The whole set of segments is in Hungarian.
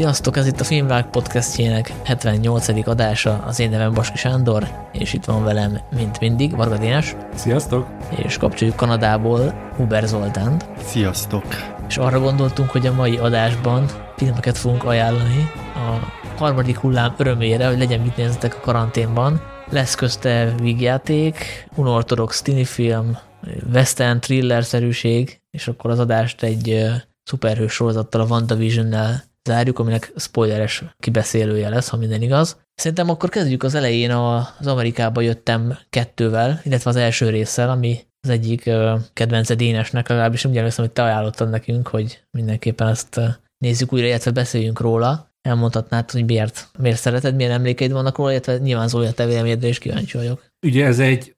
Sziasztok, ez itt a Filmvág podcastjének 78. adása, az én nevem Baski Sándor, és itt van velem, mint mindig, Varga Dénes. Sziasztok! És kapcsoljuk Kanadából Huber Zoltánt. Sziasztok! És arra gondoltunk, hogy a mai adásban filmeket fogunk ajánlani a harmadik hullám örömére, hogy legyen mit nézzetek a karanténban. Lesz közte vígjáték, unortodox film, western thriller-szerűség, és akkor az adást egy szuperhős sorozattal, a WandaVision-nel zárjuk, aminek spoileres kibeszélője lesz, ha minden igaz. Szerintem akkor kezdjük az elején az Amerikába jöttem kettővel, illetve az első résszel, ami az egyik kedvence Dénesnek, legalábbis úgy emlékszem, hogy te ajánlottad nekünk, hogy mindenképpen ezt nézzük újra, illetve beszéljünk róla. Elmondhatnád, hogy miért, miért szereted, milyen emlékeid vannak róla, illetve nyilván Zolja te véleményedre is kíváncsi vagyok. Ugye ez egy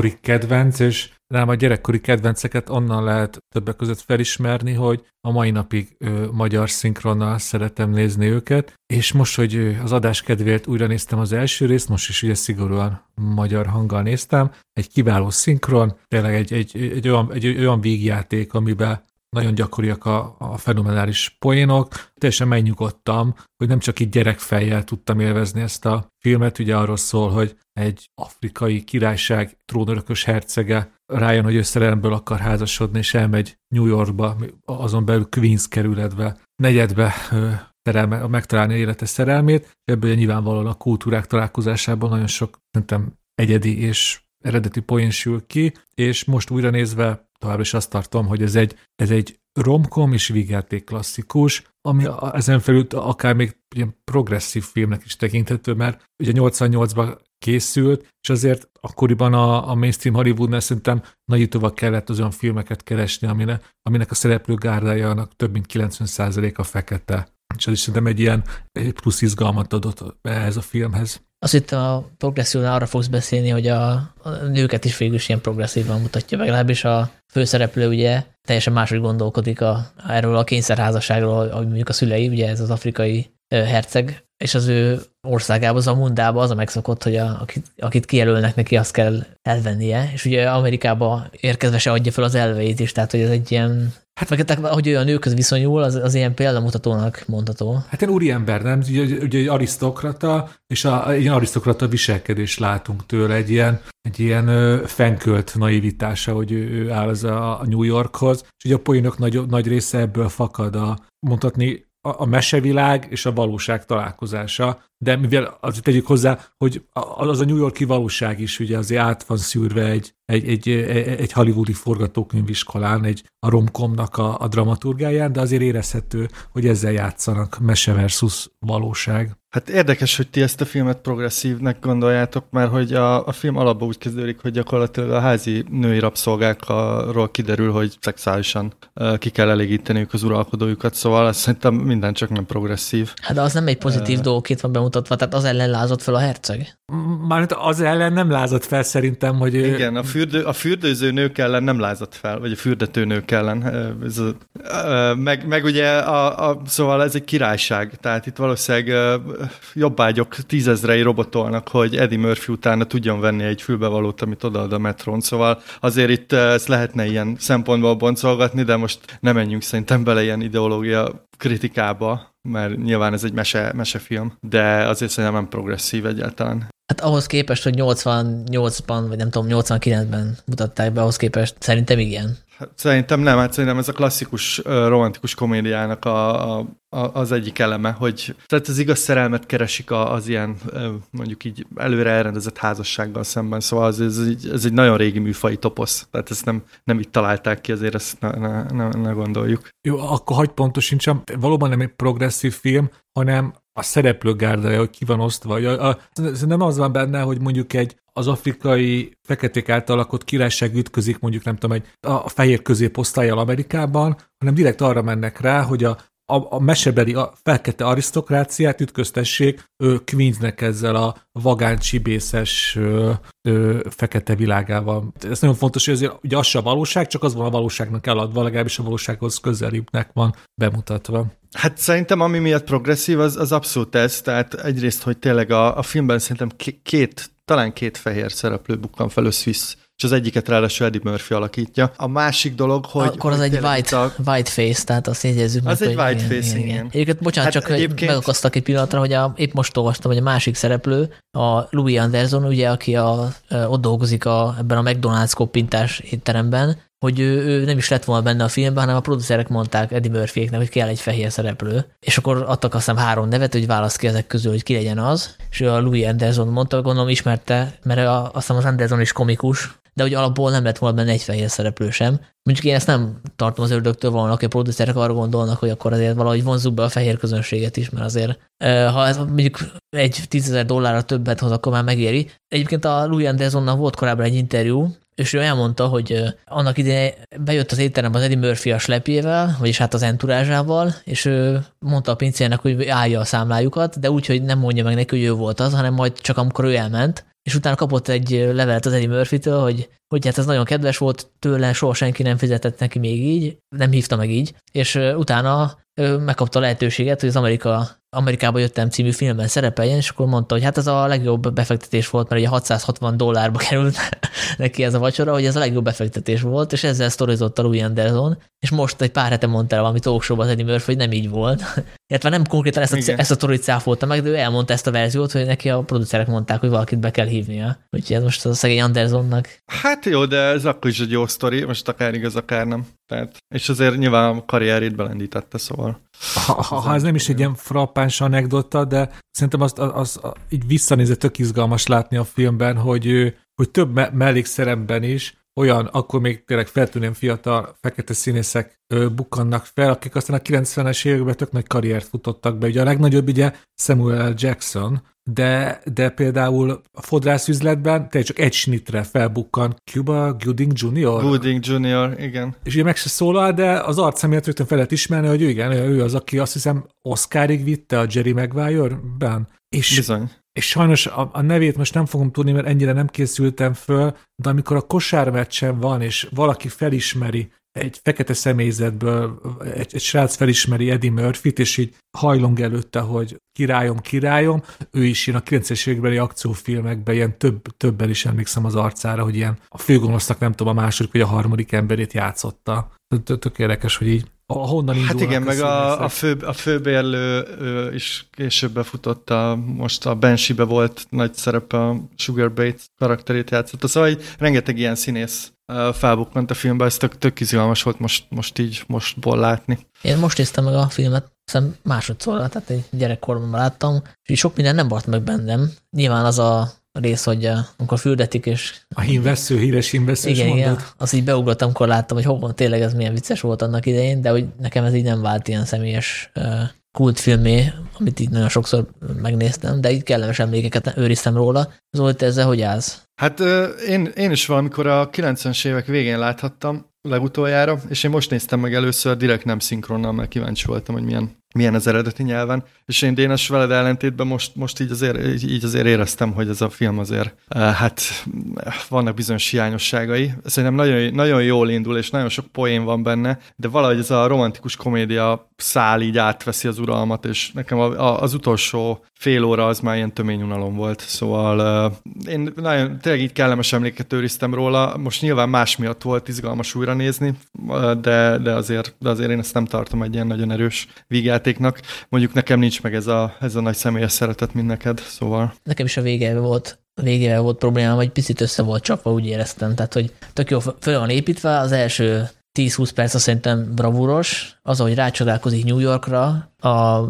gyerekkori kedvenc, és Rám a gyerekkori kedvenceket onnan lehet többek között felismerni, hogy a mai napig ö, magyar szinkronnal szeretem nézni őket, és most, hogy az adás kedvéért újra néztem az első részt, most is ugye szigorúan magyar hanggal néztem, egy kiváló szinkron, tényleg egy, egy, egy, olyan, egy olyan végjáték, amiben nagyon gyakoriak a, a fenomenális poénok. Teljesen megnyugodtam, hogy nem csak így gyerekfejjel tudtam élvezni ezt a filmet, ugye arról szól, hogy egy afrikai királyság trónörökös hercege rájön, hogy ő szerelemből akar házasodni, és elmegy New Yorkba, azon belül Queens kerületbe, negyedbe terelme, megtalálni élete szerelmét, ebből nyilvánvalóan a kultúrák találkozásában nagyon sok, szerintem egyedi és eredeti poén sül ki, és most újra nézve továbbra is azt tartom, hogy ez egy, ez egy romkom és vígjáték klasszikus, ami ezen felül akár még ilyen progresszív filmnek is tekinthető, mert ugye 88-ban készült, és azért akkoriban a, a mainstream Hollywoodnál szerintem nagyítóval kellett az olyan filmeket keresni, amine, aminek a szereplő gárdájának több mint 90%-a fekete. Ez is szerintem egy ilyen plusz izgalmat adott ehhez a filmhez. Azt itt a progresszívnál arra fogsz beszélni, hogy a, a nőket is végül is ilyen progresszívan mutatja, legalábbis a főszereplő ugye teljesen máshogy gondolkodik a, erről a kényszerházasságról, hogy mondjuk a szülei, ugye ez az afrikai herceg, és az ő országában, az a mundában az a megszokott, hogy a, akit, akit kijelölnek neki, azt kell elvennie, és ugye Amerikába érkezve se adja fel az elveit is, tehát hogy ez egy ilyen Hát meg tehát, hogy olyan nőköz viszonyul, az, az ilyen példamutatónak mondható. Hát egy úriember, nem? Ugye, ugye egy arisztokrata, és a, egy arisztokrata viselkedés látunk tőle, egy ilyen, egy ilyen ö, fenkölt naivitása, hogy ő, ő áll az a, a New Yorkhoz, és ugye a poénok nagy, nagy része ebből fakad a, mondhatni, a, a mesevilág és a valóság találkozása, de mivel azért tegyük hozzá, hogy az a New Yorki valóság is ugye azért át van szűrve egy, egy, egy, egy hollywoodi forgatókönyviskolán, egy a romkomnak a, a dramaturgáján, de azért érezhető, hogy ezzel játszanak mese versus valóság. Hát érdekes, hogy ti ezt a filmet progresszívnek gondoljátok, mert hogy a, a film alapban úgy kezdődik, hogy gyakorlatilag a házi női rabszolgákról kiderül, hogy szexuálisan uh, ki kell elégíteniük az uralkodójukat, szóval azt szerintem minden csak nem progresszív. Hát de az nem egy pozitív uh, dolog, itt van bemutatva, tehát az ellen lázott fel a herceg? Mármint az ellen nem lázott fel szerintem, hogy... Igen, a, fürdő, a fürdőző nők ellen nem lázott fel, vagy a fürdető nők ellen. Ez a, meg, meg ugye, a, a, szóval ez egy királyság, tehát itt valószínűleg jobbágyok tízezrei robotolnak, hogy Eddie Murphy utána tudjon venni egy fülbevalót, amit odaad a metron, szóval azért itt ezt lehetne ilyen szempontból boncolgatni, de most nem menjünk szerintem bele ilyen ideológia kritikába, mert nyilván ez egy mese, mesefilm, de azért szerintem nem progresszív egyáltalán. Hát ahhoz képest, hogy 88-ban, vagy nem tudom, 89-ben mutatták be, ahhoz képest szerintem igen. Hát szerintem nem, hát szerintem ez a klasszikus romantikus komédiának a, a, a, az egyik eleme, hogy tehát az igaz szerelmet keresik a, az ilyen mondjuk így előre elrendezett házassággal szemben, szóval ez, ez, egy, ez egy nagyon régi műfai toposz, tehát ezt nem, nem itt találták ki, azért ezt ne, ne, ne, ne gondoljuk. Jó, akkor hagyd pontosítsam, valóban nem egy progresszív film, hanem a szereplőgárdája, hogy ki van osztva. A, a, nem az van benne, hogy mondjuk egy az afrikai feketék által lakott királyság ütközik mondjuk nem tudom, egy, a fehér középosztályjal Amerikában, hanem direkt arra mennek rá, hogy a, a, a mesebeli a fekete arisztokráciát ütköztessék ő, Queensnek ezzel a vagány csibészes ö, ö, fekete világával. Ez nagyon fontos, hogy azért ugye az sem a valóság, csak az van a valóságnak eladva, legalábbis a valósághoz közelibbnek van bemutatva. Hát szerintem ami miatt progresszív, az, az abszolút ez, tehát egyrészt, hogy tényleg a, a filmben szerintem két talán két fehér szereplő bukkan fel összvisz és az egyiket ráadásul Eddie Murphy alakítja. A másik dolog, hogy... Akkor az hogy egy white, a... white face, tehát azt jegyezzük meg, Az egy white igen, face, igen. igen. Egyébként, bocsánat, hát csak egyébként... megakasztak egy pillanatra, hogy a, épp most olvastam, hogy a másik szereplő, a Louis Anderson, ugye, aki a, ott dolgozik a, ebben a McDonald's koppintás étteremben, hogy ő, ő nem is lett volna benne a filmben, hanem a producerek mondták Eddie murphy hogy kell egy fehér szereplő. És akkor adtak azt hiszem három nevet, hogy válasz ki ezek közül, hogy ki legyen az. És ő a Louis Anderson mondta, gondolom ismerte, mert a, azt hiszem az Anderson is komikus, de hogy alapból nem lett volna benne egy fehér szereplő sem. Mondjuk én ezt nem tartom az ördögtől volna, hogy a producerek arra gondolnak, hogy akkor azért valahogy vonzuk be a fehér közönséget is, mert azért ha ez mondjuk egy tízezer dollárra többet hoz, akkor már megéri. Egyébként a Louis Andersonnal volt korábban egy interjú, és ő elmondta, hogy annak idején bejött az étterembe az Eddie Murphy a slepjével, vagyis hát az enturázsával, és ő mondta a pincérnek, hogy állja a számlájukat, de úgy, hogy nem mondja meg neki, hogy ő volt az, hanem majd csak amikor ő elment, és utána kapott egy levelet az Eddie Murphy-től, hogy, hogy hát ez nagyon kedves volt tőle, soha senki nem fizetett neki még így, nem hívta meg így, és utána megkapta a lehetőséget, hogy az Amerika Amerikába jöttem című filmben szerepeljen, és akkor mondta, hogy hát ez a legjobb befektetés volt, mert ugye 660 dollárba került neki ez a vacsora, hogy ez a legjobb befektetés volt, és ezzel sztorizott a Louis Anderson, és most egy pár hete mondta el valami talkshow az Eddie Murphy, hogy nem így volt. Illetve nem konkrétan ezt a, ezt a torit cáfolta meg, de ő elmondta ezt a verziót, hogy neki a producerek mondták, hogy valakit be kell hívnia. Úgyhogy ez most a szegény Andersonnak. Hát jó, de ez akkor is egy jó sztori, most akár igaz, akár nem. Tehát, és azért nyilván a karrierét belendítette, szóval. Ha, ha, ha ez nem is egy ilyen frappáns anekdota, de szerintem azt, az, az, így visszanézve tök izgalmas látni a filmben, hogy, hogy több me- mellékszerepben is olyan, akkor még tényleg feltűnően fiatal fekete színészek ö, bukkannak fel, akik aztán a 90-es években tök nagy karriert futottak be. Ugye a legnagyobb ugye Samuel L. Jackson, de, de például a fodrászüzletben tényleg csak egy snitre felbukkan Cuba Gooding Jr. Gooding Jr., igen. És ugye meg se szólal, de az arca miatt rögtön fel lehet ismerni, hogy ő igen, ő az, aki azt hiszem Oscarig vitte a Jerry Maguire-ben. És, Bizony. És sajnos a, a nevét most nem fogom tudni, mert ennyire nem készültem föl, de amikor a kosármeccsen van, és valaki felismeri, egy fekete személyzetből egy, egy srác felismeri Eddie murphy és így hajlong előtte, hogy királyom, királyom, ő is ilyen a 90-es évekbeli akciófilmekben ilyen több, többen is emlékszem az arcára, hogy ilyen a főgonosznak nem tudom, a második vagy a harmadik emberét játszotta. Tök érdekes, hogy így honnan Hát igen, meg a, a, fő, a főbérlő is később befutott, a, most a Banshee-be volt nagy szerepe a Sugar Bates karakterét játszott. Szóval egy, rengeteg ilyen színész felbukkant a filmbe, ez tök, tök izgalmas volt most, most így, mostból látni. Én most néztem meg a filmet, hiszem másodszor, tehát egy gyerekkorban láttam, és sok minden nem volt meg bennem. Nyilván az a rész, hogy amikor fürdetik, és... A hímvesző, híres hímvesző igen, igen, az így beugrottam, amikor láttam, hogy hol tényleg ez milyen vicces volt annak idején, de hogy nekem ez így nem vált ilyen személyes kultfilmé, amit így nagyon sokszor megnéztem, de így kellemes emlékeket őriztem róla. Zoli, te ezzel hogy állsz? Hát én, én is valamikor a 90-es évek végén láthattam legutoljára, és én most néztem meg először direkt nem szinkronnal, mert kíváncsi voltam, hogy milyen milyen az eredeti nyelven. És én Dénes veled ellentétben most, most így, azért, így azért éreztem, hogy ez a film azért, eh, hát vannak bizonyos hiányosságai. Szerintem nagyon, nagyon jól indul, és nagyon sok poén van benne, de valahogy ez a romantikus komédia szál így átveszi az uralmat, és nekem az utolsó fél óra az már ilyen tömény unalom volt. Szóval uh, én nagyon tényleg így kellemes emléket őriztem róla. Most nyilván más miatt volt izgalmas újra nézni, de, de, azért, de azért én ezt nem tartom egy ilyen nagyon erős vígjáték játéknak. Mondjuk nekem nincs meg ez a, ez a nagy személyes szeretet, mint neked, szóval. Nekem is a vége volt végével volt problémám, hogy picit össze volt csapva, úgy éreztem. Tehát, hogy tök jó föl van építve, az első 10-20 perc azt szerintem bravúros, az, hogy rácsodálkozik New Yorkra a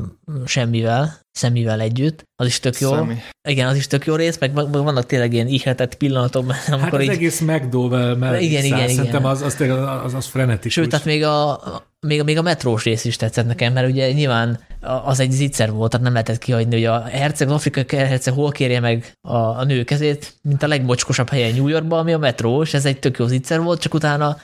semmivel, semmivel együtt, az is tök jó. Szemi. Igen, az is tök jó rész, meg, meg vannak tényleg ilyen ihletett pillanatok. Amikor hát az így... egész McDowell mellett igen, igen, szerintem igen. az, az, az, az, az frenetikus. Sőt, tehát még a, még, még a metrós rész is tetszett nekem, mert ugye nyilván az egy zicser volt, tehát nem lehetett kihagyni, hogy a herceg, az afrikai herceg hol kérje meg a, a nő kezét, mint a legmocskosabb helyen New Yorkban, ami a metró, ez egy tök jó zicser volt, csak utána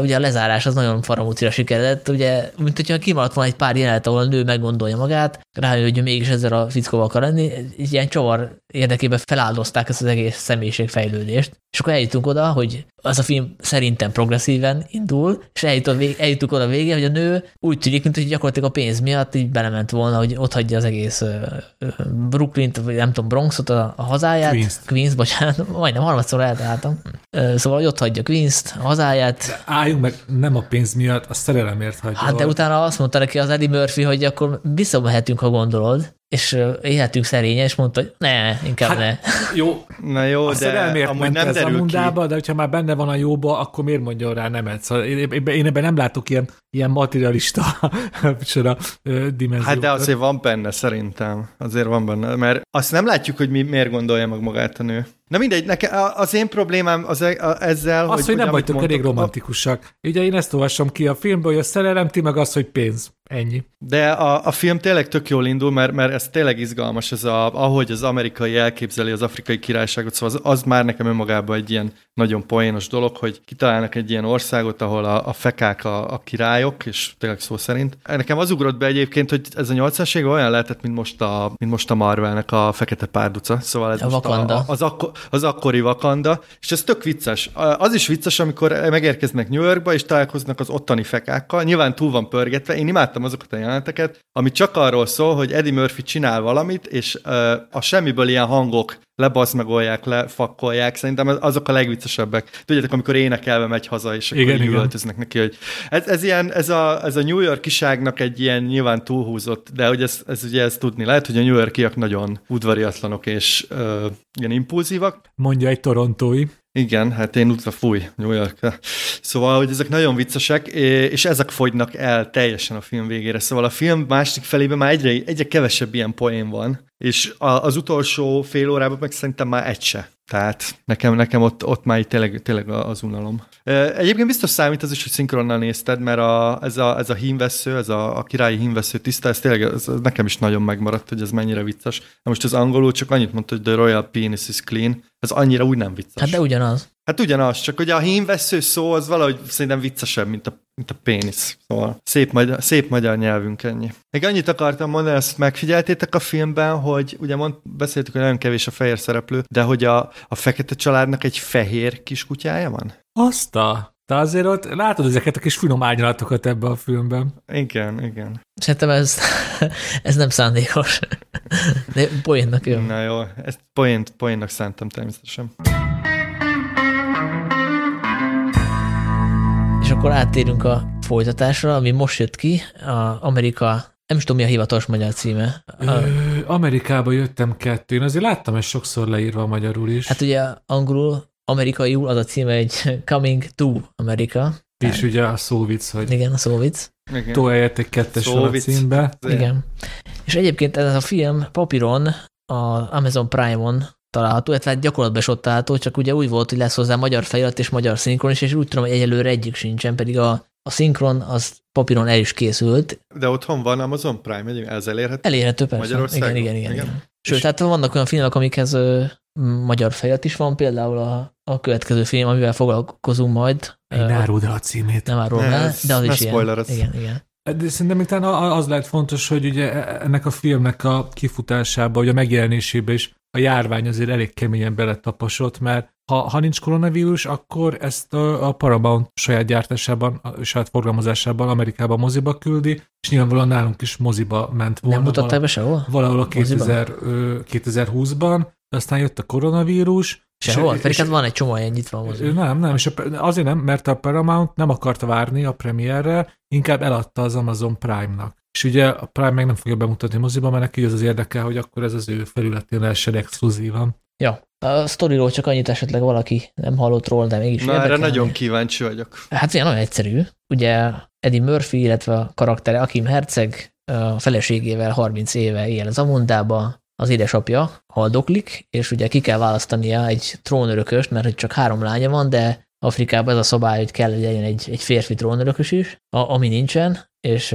ugye a lezárás az nagyon faramúcira sikeredett, ugye, mint hogyha kimaradt volna egy pár jelenet, ahol a nő meggondolja magát, rájön, hogy mégis ezzel a fickóval akar lenni, egy ilyen csavar érdekében feláldozták ezt az egész személyiségfejlődést. És akkor eljutunk oda, hogy az a film szerintem progresszíven indul, és eljut a vég, eljutunk oda végén, hogy a nő úgy tűnik, mint hogy gyakorlatilag a pénz miatt így belement volna, hogy ott hagyja az egész Brooklyn-t, vagy nem tudom, Bronxot, a, a hazáját. Queens. Queens, bocsánat, majdnem harmadszor eltaláltam. Szóval, hogy ott hagyja Queens-t, a hazáját. De álljunk meg, nem a pénz miatt, a szerelemért hagyja. Hát de ott. utána azt mondta neki az Eddie Murphy, hogy akkor visszamehetünk, ha gondolod, és ö, élhetünk szerényen, és mondta, hogy ne, inkább Hát, ne. Jó, Na jó, a de szerelmért amúgy nem ez a derül ki. mundába, de hogyha már benne van a jóba, akkor miért mondjon rá nemet? Szóval én, én, ebben nem látok ilyen, ilyen materialista dimenziót. Hát de azért van benne szerintem. Azért van benne. Mert azt nem látjuk, hogy mi, miért gondolja meg magát a nő. Na mindegy, neke, a- az én problémám az, e- a, ezzel, Az, hogy, hogy nem vagytok elég mondtok, a- romantikusak. Ugye én ezt olvasom ki a filmből, hogy a szerelem, ti meg az, hogy pénz. Ennyi. De a, a film tényleg tök jól indul, mert, mert ez tényleg izgalmas, ez a, ahogy az amerikai elképzeli az afrikai királyságot, szóval az, az már nekem önmagában egy ilyen nagyon poénos dolog, hogy kitalálnak egy ilyen országot, ahol a, a fekák a, a királyok, és tényleg szó szerint. Nekem az ugrott be egyébként, hogy ez a 80-as évek olyan lehetett, mint most a, mint most a Marvelnek a fekete párduca, szóval ez A most Wakanda. A, az, akkor, az akkori Wakanda, és ez tök vicces. Az is vicces, amikor megérkeznek New Yorkba, és találkoznak az ottani fekákkal. Nyilván túl van pörgetve. Én imádtam azokat a jeleneteket, ami csak arról szól, hogy Eddie Murphy csinál valamit, és uh, a semmiből ilyen hangok lebaszmegolják, lefakkolják. Szerintem azok a legviccesebbek. Tudjátok, amikor énekelve megy haza, és akkor Igen, igen. üvöltöznek neki, hogy ez, ez, ilyen, ez, a, ez a New Yorkiságnak egy ilyen nyilván túlhúzott, de hogy ez, ez ugye ezt tudni lehet, hogy a New Yorkiak nagyon udvariatlanok és uh, ilyen impulzívak, Mondja egy torontói. Igen, hát én útra fúj New York. Szóval, hogy ezek nagyon viccesek, és ezek fogynak el teljesen a film végére. Szóval a film másik felében már egyre, egyre kevesebb ilyen poén van, és az utolsó fél órában meg szerintem már egy se. Tehát nekem, nekem ott, ott már tényleg, tényleg az unalom. Egyébként biztos számít az is, hogy szinkronnal nézted, mert a, ez, a, ez a hímvesző, ez a, a királyi hímvesző tiszta, ez tényleg ez, ez nekem is nagyon megmaradt, hogy ez mennyire vicces. Na most az angolul csak annyit mondta, hogy the royal penis is clean, ez annyira úgy nem vicces. Hát de ugyanaz. Hát ugyanaz, csak ugye a hímvesző szó az valahogy szerintem viccesebb, mint a, mint a pénisz. Szóval szép magyar, szép magyar nyelvünk ennyi. Még annyit akartam mondani, azt megfigyeltétek a filmben, hogy ugye mond, beszéltük, hogy nagyon kevés a fehér szereplő, de hogy a, a fekete családnak egy fehér kiskutyája van? Azt a... De azért ott látod ezeket a kis finom árnyalatokat ebben a filmben. Igen, igen. Szerintem ez, ez nem szándékos. De poénnak jó. Na jó, ezt poént, poénnak szántam természetesen. És akkor áttérünk a folytatásra, ami most jött ki, a Amerika, nem is tudom mi a hivatalos magyar címe. A, Ö, Amerikába jöttem kettő. Én azért láttam ezt sokszor leírva magyarul is. hát ugye angolul, amerikaiul az a címe egy Coming to America. és ugye a szóvic, hogy Igen, a szóvic. Tó helyett egy kettes van a címbe. Igen. És egyébként ez a film papíron a Amazon Prime-on található, illetve hát gyakorlatban is ott található, csak ugye úgy volt, hogy lesz hozzá magyar felirat és magyar szinkron is, és úgy tudom, hogy egyelőre egyik sincsen, pedig a, a szinkron az papíron el is készült. De otthon van Amazon Prime, egy- ez elérhető? Elérhető persze. Magyarországon? Igen, igen, igen. Igen. igen. Sőt, tehát vannak olyan filmek, amikhez ö, magyar felirat is van, például a, a következő film, amivel foglalkozunk majd. Én áruld el a címét. nem árulom Ne, el, ez- de az is ilyen. Igen, igen. De szerintem még talán az lehet fontos, hogy ugye ennek a filmnek a kifutásába, vagy a megjelenésébe is a járvány azért elég keményen beletapasott, mert ha, ha nincs koronavírus, akkor ezt a, a Paramount saját gyártásában, a saját forgalmazásában Amerikába moziba küldi, és nyilvánvalóan nálunk is moziba ment volna. Nem mutatták be sehol? valahol a Moziban? 2000, ö, 2020-ban, de aztán jött a koronavírus. Sehol? Pedig hát van egy csomó ilyen nyitva a mozi. nem, nem, és azért nem, mert a Paramount nem akarta várni a premierre, inkább eladta az Amazon Prime-nak. És ugye a Prime meg nem fogja bemutatni moziba, mert neki az az érdeke, hogy akkor ez az ő felületén lehessen exkluzívan. Ja, a sztoriról csak annyit esetleg valaki nem hallott róla, de mégis Na, erre érdekel. nagyon kíváncsi vagyok. Hát ilyen nagyon egyszerű. Ugye Eddie Murphy, illetve a karaktere Akim Herceg a feleségével 30 éve él az Amundába, az édesapja haldoklik, és ugye ki kell választania egy trónörököst, mert hogy csak három lánya van, de Afrikában ez a szabály, hogy kell, hogy legyen egy, egy férfi trónörökös is, a, ami nincsen, és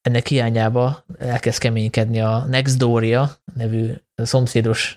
ennek hiányába elkezd keménykedni a Next Doria nevű szomszédos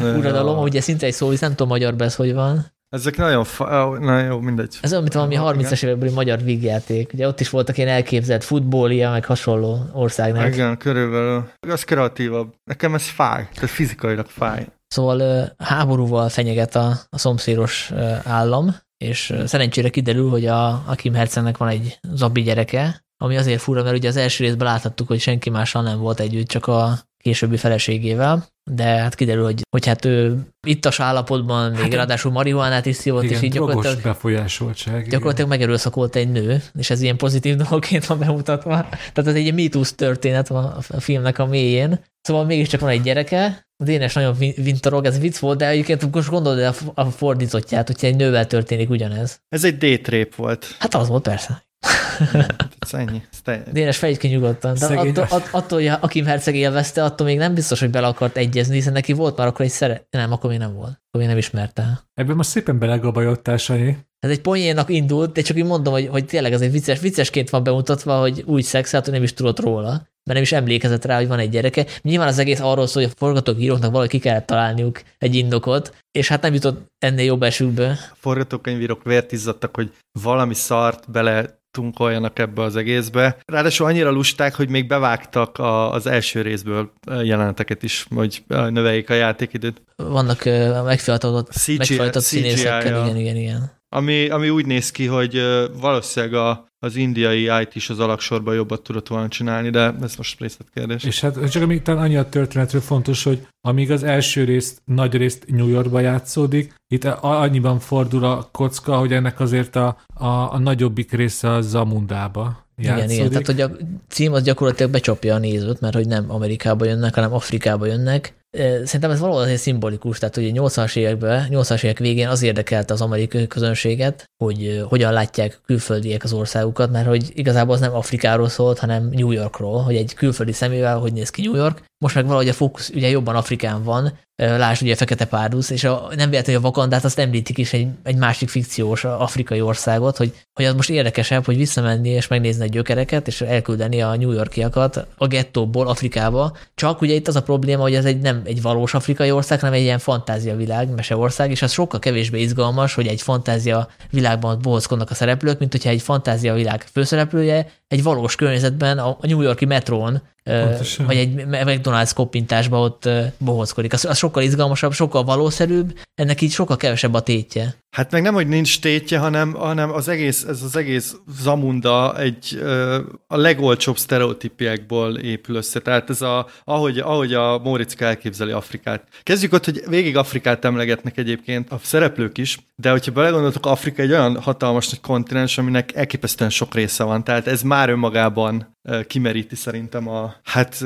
uradalom, ugye szinte egy szó, hogy nem tudom magyarban ez hogy van. Ezek nagyon fa... Na jó, mindegy. Ez olyan, mint valami Igen. 30-as évekbeli magyar vígjáték. Ugye ott is voltak ilyen elképzelt futbollia, meg hasonló országnak. Igen, körülbelül. Az kreatívabb. Nekem ez fáj. Tehát fizikailag fáj. Szóval háborúval fenyeget a, a szomszédos állam, és szerencsére kiderül, hogy a, a Kim Herzennek van egy zabi gyereke, ami azért fura, mert ugye az első részben láthattuk, hogy senki mással nem volt együtt, csak a későbbi feleségével, de hát kiderül, hogy, hogy hát ő ittas állapotban még hát, ráadásul marihuánát is szívott, igen, és így gyakorlatilag befolyásoltság. Gyakorlatilag igen. megerőszakolt egy nő, és ez ilyen pozitív dologként van bemutatva. Tehát ez egy MeToo történet a, a filmnek a mélyén. Szóval mégiscsak van egy gyereke, a Dénes nagyon vintorog, ez vicc volt, de egyébként most gondolod el a fordítottját, hogyha egy nővel történik ugyanez. Ez egy détrép volt. Hát az volt persze. Ennyi. Dénes fejt ki nyugodtan. De attól, att, attól, hogy a Kim Herceg élvezte, attól még nem biztos, hogy bele akart egyezni, hiszen neki volt már akkor egy szere... Nem, akkor még nem volt. Akkor még nem ismerte. Ebben most szépen belegabajodtál, Sanyi. Ez egy poénnak indult, de csak így mondom, hogy, hogy tényleg ez egy vicces, viccesként van bemutatva, hogy úgy szexelt, hogy nem is tudott róla, mert nem is emlékezett rá, hogy van egy gyereke. Nyilván az egész arról szól, hogy a forgatókönyvíróknak valahogy ki kellett találniuk egy indokot, és hát nem jutott ennél jobb esükbe. A forgatókönyvírók vért izzadtak, hogy valami szart bele tunkoljanak ebbe az egészbe. Ráadásul annyira lusták, hogy még bevágtak a, az első részből jeleneteket is, hogy növeljék a játékidőt. Vannak uh, megfiatalatott, megfiatalatott színészekkel, igen, igen, igen. Ami, ami úgy néz ki, hogy valószínűleg a, az indiai IT is az alaksorban jobbat tudott volna csinálni, de ez most részletkérdés. És hát csak amíg talán annyi a történetről fontos, hogy amíg az első részt, nagy részt New Yorkba játszódik, itt annyiban fordul a kocka, hogy ennek azért a, a, a nagyobbik része a Zamundába játszódik. Igen, igen, tehát hogy a cím az gyakorlatilag becsapja a nézőt, mert hogy nem Amerikába jönnek, hanem Afrikába jönnek, Szerintem ez valahol azért szimbolikus, tehát a 80-as években, 80-as évek végén az érdekelte az amerikai közönséget, hogy hogyan látják külföldiek az országukat, mert hogy igazából az nem Afrikáról szólt, hanem New Yorkról, hogy egy külföldi szemével hogy néz ki New York. Most meg valahogy a fókusz ugye jobban Afrikán van, Lásd ugye Fekete Párduc, és a, nem véletlenül a Vakandát azt említik is egy, egy másik fikciós afrikai országot, hogy, hogy az most érdekesebb, hogy visszamenni és megnézni a gyökereket, és elküldeni a New Yorkiakat a gettóból Afrikába. Csak ugye itt az a probléma, hogy ez egy nem egy valós afrikai ország, hanem egy ilyen fantázia világ, meseország, és az sokkal kevésbé izgalmas, hogy egy fantázia világban bohockodnak a szereplők, mint hogyha egy fantázia világ főszereplője egy valós környezetben, a New Yorki metrón Pontosan. vagy egy McDonald's koppintásba ott bohockodik. Az, az sokkal izgalmasabb, sokkal valószerűbb, ennek így sokkal kevesebb a tétje. Hát meg nem, hogy nincs tétje, hanem, hanem az egész, ez az egész Zamunda egy a legolcsóbb sztereotípiákból épül össze. Tehát ez a, ahogy, ahogy a Móriczka elképzeli Afrikát. Kezdjük ott, hogy végig Afrikát emlegetnek egyébként a szereplők is, de hogyha belegondoltok, Afrika egy olyan hatalmas nagy kontinens, aminek elképesztően sok része van. Tehát ez már önmagában kimeríti szerintem a, hát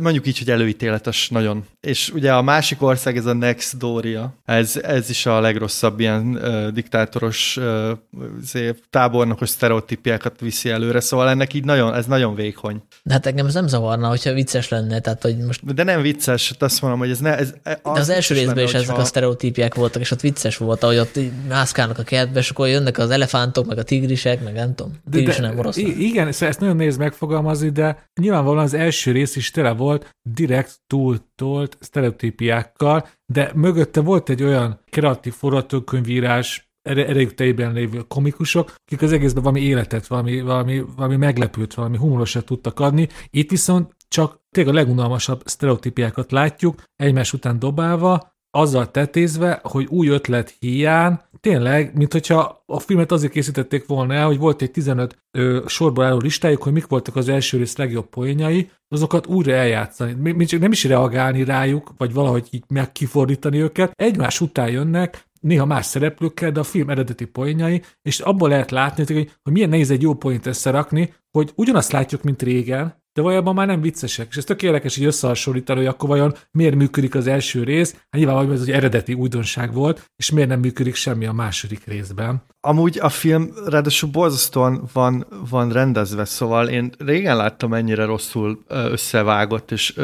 mondjuk így, hogy előítéletes nagyon. És ugye a másik ország, ez a Next Doria, ez, ez is a legrosszabb ilyen uh, diktátoros uh, tábornokos sztereotípiákat viszi előre, szóval ennek így nagyon, ez nagyon vékony. De hát engem ez nem zavarna, hogyha vicces lenne, tehát hogy most... De nem vicces, hát azt mondom, hogy ez ne... Ez, e, az De az első részben lenne, is ezek a sztereotípiák voltak, és ott vicces volt, ahogy ott mászkálnak a kertbe, és akkor jönnek az elefántok, meg a tigrisek, meg nem tudom. Tigris de, nem orosz. Igen, ezt nagyon néz megfogalmazni, de nyilvánvalóan az első rész is tele volt direkt túltolt sztereotípiákkal, de mögötte volt egy olyan kreatív forgatókönyvírás, erejük tejében lévő komikusok, akik az egészben valami életet, valami, valami, valami meglepőt, valami humorosat tudtak adni. Itt viszont csak tényleg a legunalmasabb sztereotípiákat látjuk, egymás után dobálva, azzal tetézve, hogy új ötlet hiány, tényleg, mint hogyha a filmet azért készítették volna el, hogy volt egy 15 ö, sorból álló listájuk, hogy mik voltak az első rész legjobb poénjai, azokat újra eljátszani. Még csak nem is reagálni rájuk, vagy valahogy így megkifordítani őket. Egymás után jönnek, néha más szereplőkkel, de a film eredeti poénjai, és abból lehet látni, hogy, hogy milyen nehéz egy jó poént összerakni, hogy ugyanazt látjuk, mint régen, de valójában már nem viccesek. És ez tök érdekes hogy összehasonlítani, hogy akkor vajon miért működik az első rész. Hát nyilván ez egy eredeti újdonság volt, és miért nem működik semmi a második részben. Amúgy a film ráadásul borzasztóan van, van rendezve, szóval én régen láttam ennyire rosszul összevágott és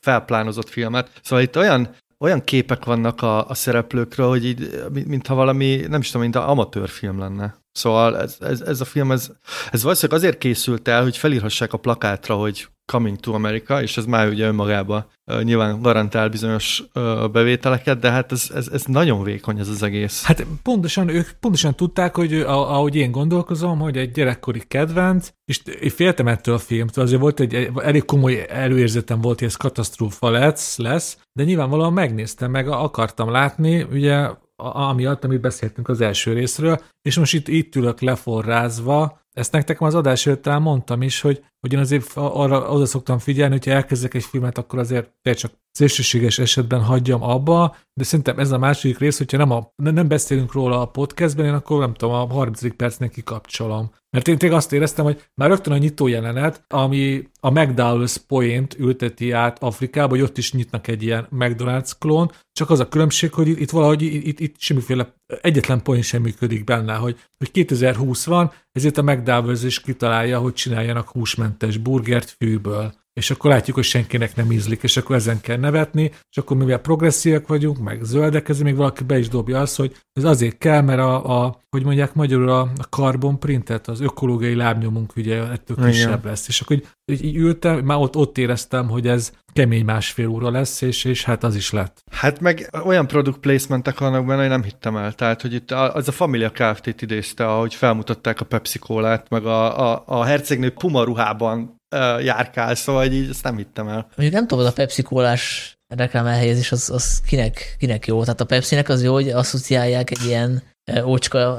felplánozott filmet. Szóval itt olyan olyan képek vannak a, a szereplőkről, hogy így, mintha valami, nem is tudom, mint a amatőrfilm lenne. Szóval ez, ez, ez a film, ez, ez valószínűleg azért készült el, hogy felírhassák a plakátra, hogy Coming to America, és ez már ugye önmagában uh, nyilván garantál bizonyos uh, bevételeket, de hát ez, ez, ez nagyon vékony ez az egész. Hát pontosan, ők pontosan tudták, hogy ahogy én gondolkozom, hogy egy gyerekkori kedvenc, és én féltem ettől a filmtől, azért volt egy, elég komoly előérzetem volt, hogy ez katasztrófa lesz, lesz, de nyilvánvalóan megnéztem, meg akartam látni, ugye amiatt, amit beszéltünk az első részről, és most itt, itt ülök leforrázva, ezt nektek az adás előtt mondtam is, hogy, hogy én azért arra oda szoktam figyelni, hogyha elkezdek egy filmet, akkor azért csak szélsőséges esetben hagyjam abba, de szerintem ez a második rész, hogyha nem, a, nem beszélünk róla a podcastben, én akkor nem tudom, a 30. percnek kikapcsolom. Mert én tényleg azt éreztem, hogy már rögtön a nyitó jelenet, ami a McDowell's Point ülteti át Afrikába, hogy ott is nyitnak egy ilyen McDonald's klón, csak az a különbség, hogy itt, itt valahogy itt, itt, semmiféle egyetlen point sem működik benne, hogy, hogy 2020 van, ezért a McDowell's is kitalálja, hogy csináljanak húsmentes burgert fűből és akkor látjuk, hogy senkinek nem ízlik, és akkor ezen kell nevetni, és akkor mivel progresszívek vagyunk, meg zöldek, ezért még valaki be is dobja azt, hogy ez azért kell, mert a, a hogy mondják magyarul, a, a carbon printet, az ökológiai lábnyomunk ugye ettől kisebb Igen. lesz. És akkor így, így ültem, már ott, ott éreztem, hogy ez kemény másfél óra lesz, és, és hát az is lett. Hát meg olyan product placementek vannak benne, hogy nem hittem el. Tehát, hogy itt az a Familia Kft-t idézte, ahogy felmutatták a Pepsi Cola-t, meg a, a, a hercegnő Puma ruhában járkál, szóval így ezt nem hittem el. Mondjuk nem tudom, az a Pepsi kólás reklám elhelyezés az, az kinek, kinek jó. Tehát a Pepsi-nek az jó, hogy asszociálják egy ilyen ócska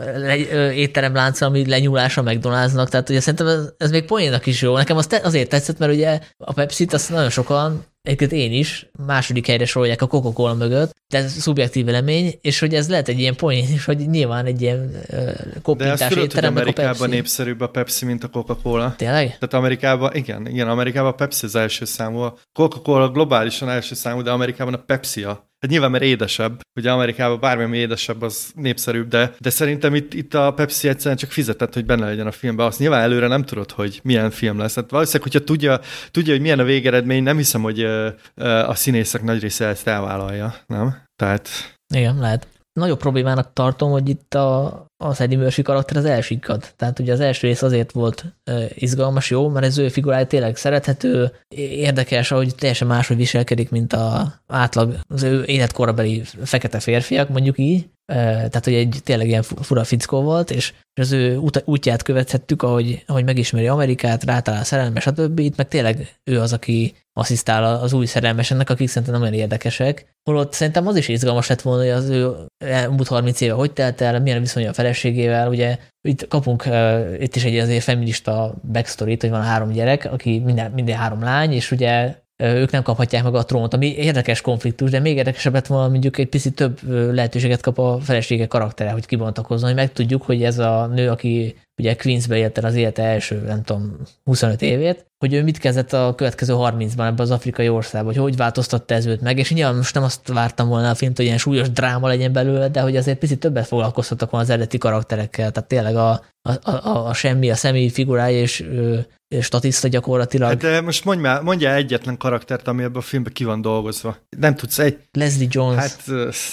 étteremlánca, ami lenyúlása McDonald'snak, tehát ugye szerintem ez, ez még poénnak is jó. Nekem az te, azért tetszett, mert ugye a Pepsi-t azt nagyon sokan egyébként én is, második helyre sorolják a Coca-Cola mögött, de ez szubjektív vélemény, és hogy ez lehet egy ilyen poén is, hogy nyilván egy ilyen uh, koppintás De ezt tudod, hogy Amerikában a Pepsi. népszerűbb a Pepsi, mint a Coca-Cola. Tényleg? Tehát Amerikában, igen, igen, Amerikában a Pepsi az első számú. A Coca-Cola globálisan első számú, de Amerikában a Pepsi a Hát nyilván, mert édesebb. Ugye Amerikában bármi, ami édesebb, az népszerűbb, de, de szerintem itt, itt a Pepsi egyszerűen csak fizetett, hogy benne legyen a filmben. Azt nyilván előre nem tudod, hogy milyen film lesz. Hát valószínűleg, hogyha tudja, tudja, hogy milyen a végeredmény, nem hiszem, hogy a színészek nagy része ezt elvállalja, nem? Tehát... Igen, lehet nagyobb problémának tartom, hogy itt a, az Eddie Murphy karakter az elsikad. Tehát ugye az első rész azért volt izgalmas, jó, mert ez ő figurája tényleg szerethető, érdekes, ahogy teljesen máshogy viselkedik, mint a átlag, az ő életkorabeli fekete férfiak, mondjuk így. Tehát, hogy egy tényleg ilyen fura fickó volt, és az ő útját követhettük, ahogy, ahogy megismeri Amerikát, rátalál a szerelme, stb. Itt meg tényleg ő az, aki asszisztál az új szerelmesennek, akik szerintem nem olyan érdekesek. Holott szerintem az is izgalmas lett volna, hogy az ő elmúlt 30 éve hogy telt el, milyen viszonya a feleségével, ugye itt kapunk itt is egy azért feminista backstory hogy van három gyerek, aki minden, minden három lány, és ugye ők nem kaphatják meg a trónt, ami érdekes konfliktus, de még érdekesebb lett volna mondjuk egy picit több lehetőséget kap a felesége karaktere, hogy kibontakozzon, hogy megtudjuk, hogy ez a nő, aki ugye Queensbe élte az élete első, nem tudom, 25 évét, hogy ő mit kezdett a következő 30-ban ebbe az afrikai országba, hogy hogy változtatta ez őt meg, és nyilván most nem azt vártam volna a filmt, hogy ilyen súlyos dráma legyen belőle, de hogy azért picit többet foglalkoztattak volna az eredeti karakterekkel, tehát tényleg a, a, a, a semmi, a személyi figurája és statiszta gyakorlatilag. De most mondj már, mondja egyetlen karaktert, ami ebben a filmben ki van dolgozva. Nem tudsz egy... Leslie Jones. Hát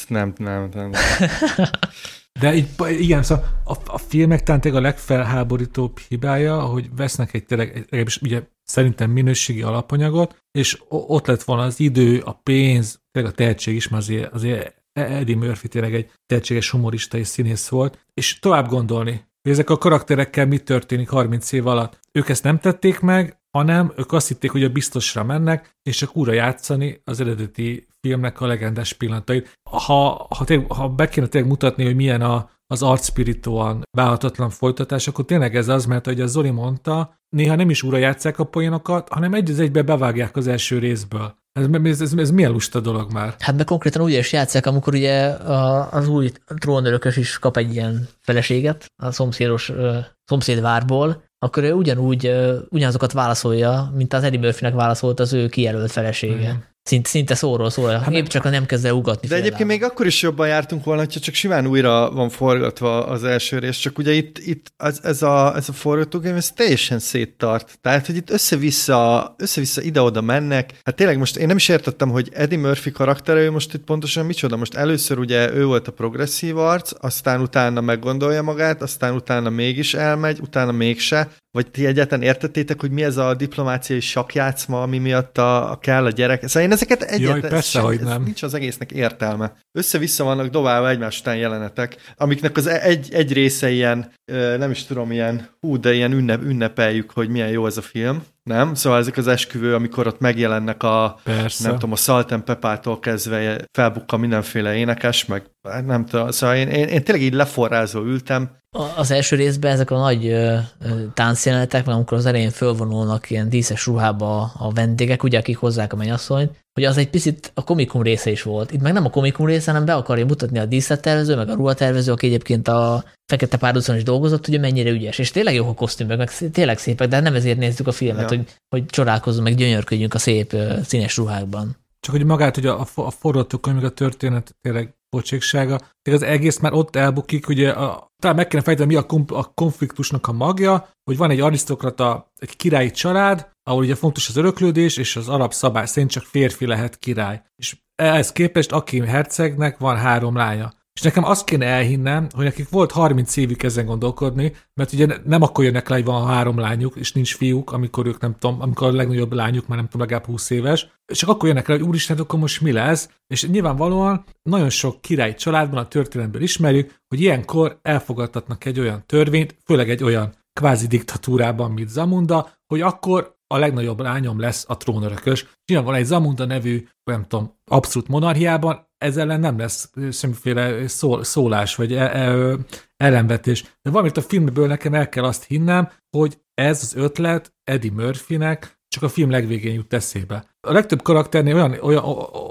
nem, nem, nem. De így, igen, szóval a, a filmek talán a legfelháborítóbb hibája, hogy vesznek egy tényleg, egy, ugye szerintem minőségi alapanyagot, és ott lett volna az idő, a pénz, tényleg a tehetség is, mert azért, azért Eddie Murphy tényleg egy tehetséges humorista és színész volt, és tovább gondolni, hogy ezek a karakterekkel mi történik 30 év alatt. Ők ezt nem tették meg, hanem ők azt hitték, hogy a biztosra mennek, és csak újra játszani az eredeti filmnek a legendás pillanatait. Ha, ha, tényleg, ha be kéne tényleg mutatni, hogy milyen a, az arcspirituan válhatatlan folytatás, akkor tényleg ez az, mert ahogy a Zoli mondta, néha nem is újra játszák a poénokat, hanem egy az egybe bevágják az első részből. Ez, ez, ez, ez milyen lusta dolog már? Hát meg konkrétan úgy is játszák, amikor ugye a, az új trónörökös is kap egy ilyen feleséget a szomszédos szomszédvárból, akkor ő ugyanúgy, ugyanazokat válaszolja, mint az Eddie Murphy-nek válaszolt az ő kijelölt felesége. Mm. Szinte, szinte szóról szól, hát, épp csak nem kezd el ugatni. De egyébként még akkor is jobban jártunk volna, hogyha csak simán újra van forgatva az első rész, csak ugye itt, itt ez, ez, a, ez a forgatókönyv, ez teljesen széttart. Tehát, hogy itt össze-vissza, össze-vissza ide-oda mennek. Hát tényleg most én nem is értettem, hogy Eddie Murphy karaktere, ő most itt pontosan micsoda. Most először ugye ő volt a progresszív arc, aztán utána meggondolja magát, aztán utána mégis elmegy, utána mégse. Vagy ti egyáltalán értettétek, hogy mi ez a diplomáciai sakjátszma, ami miatt a, a kell a gyerek? Szóval én ezeket egyáltalán... Jaj, persze, sem, hogy nem. Nincs az egésznek értelme. Össze-vissza vannak dobálva egymás után jelenetek, amiknek az egy, egy része ilyen, nem is tudom, ilyen, hú, de ilyen ünnep, ünnepeljük, hogy milyen jó ez a film nem? Szóval ezek az esküvő, amikor ott megjelennek a, Persze. nem tudom, a Salt and Pepától kezdve felbukka mindenféle énekes, meg hát nem tudom, szóval én, én, én tényleg így leforrázva ültem, A- Az első részben ezek a nagy ö, táncjelenetek, mert amikor az elején fölvonulnak ilyen díszes ruhába a, a vendégek, ugye, akik hozzák a mennyasszonyt, hogy az egy picit a komikum része is volt. Itt meg nem a komikum része, hanem be akarja mutatni a díszlettervező, meg a ruhatervező, aki egyébként a Fekete Párducon is dolgozott, hogy mennyire ügyes. És tényleg jók a kosztümök, meg tényleg szépek, de nem ezért néztük a filmet, Ja. hogy, hogy csodálkozzunk, meg gyönyörködjünk a szép színes ruhákban. Csak hogy magát, hogy a, a, forgatókönyv, meg a történet tényleg pocséksága, az egész már ott elbukik, ugye a, talán meg kéne fejteni, mi a, kom, a konfliktusnak a magja, hogy van egy arisztokrata, egy királyi család, ahol ugye fontos az öröklődés, és az arab szabály szerint csak férfi lehet király. És ehhez képest Akim hercegnek van három lánya. És nekem azt kéne elhinnem, hogy nekik volt 30 évük ezen gondolkodni, mert ugye nem akkor jönnek le, hogy van három lányuk, és nincs fiúk, amikor ők nem tudom, amikor a legnagyobb lányuk már nem tudom, legalább 20 éves, és akkor jönnek le, hogy úristen, akkor most mi lesz, és nyilvánvalóan nagyon sok király családban a történetből ismerjük, hogy ilyenkor elfogadtatnak egy olyan törvényt, főleg egy olyan kvázi diktatúrában, mint Zamunda, hogy akkor a legnagyobb lányom lesz a trónörökös. Nyilvánvalóan egy Zamunda nevű, nem tudom, abszolút monarchiában ez ellen nem lesz semmiféle szól, szólás vagy e, e, ellenvetés. De valamit a filmből nekem el kell azt hinnem, hogy ez az ötlet Eddie Murphynek csak a film legvégén jut eszébe. A legtöbb karakternél olyan, olyan,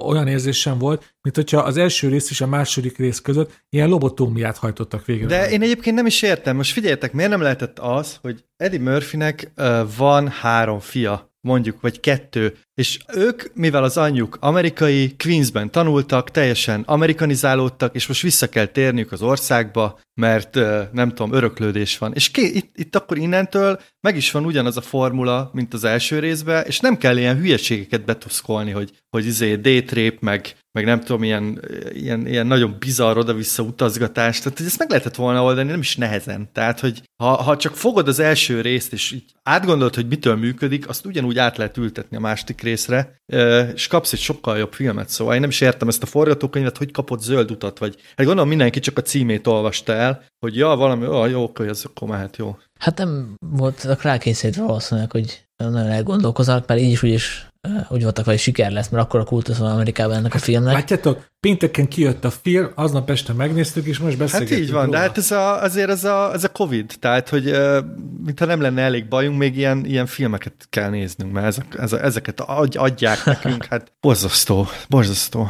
olyan érzésem volt, mint hogyha az első rész és a második rész között ilyen lobotómiát hajtottak végre. De én egyébként nem is értem. Most figyeljetek, miért nem lehetett az, hogy Eddie Murphynek uh, van három fia, mondjuk, vagy kettő, és ők, mivel az anyjuk amerikai, Queensben tanultak, teljesen amerikanizálódtak, és most vissza kell térniük az országba, mert nem tudom, öröklődés van. És ké, itt, itt akkor innentől meg is van ugyanaz a formula, mint az első részben, és nem kell ilyen hülyeségeket betuszkolni, hogy, hogy izé daytrip, meg, meg nem tudom, ilyen, ilyen, ilyen nagyon bizarr oda-vissza utazgatás, tehát hogy ezt meg lehetett volna oldani, nem is nehezen. Tehát, hogy ha, ha csak fogod az első részt, és így átgondolod, hogy mitől működik, azt ugyanúgy át lehet ültetni a második részre, és kapsz egy sokkal jobb filmet. Szóval én nem is értem ezt a forgatókönyvet, hogy kapott zöld utat, vagy hát gondolom mindenki csak a címét olvasta el, hogy ja, valami, oh, jó, oké, ez akkor mehet, jó. Hát nem voltak rákényszerítve valószínűleg, hogy nagyon elgondolkoznak, mert így is úgy is úgy voltak, hogy siker lesz, mert akkor a kultusz van Amerikában ennek a filmnek. Látjátok, pénteken kijött a film, aznap este megnéztük, és most Hát beszélgetünk így van, róla. de hát ez a, azért ez a, ez a Covid, tehát, hogy uh, mintha nem lenne elég bajunk, még ilyen, ilyen filmeket kell néznünk, mert ezek, ez ezeket adj, adják nekünk, hát borzasztó, borzasztó.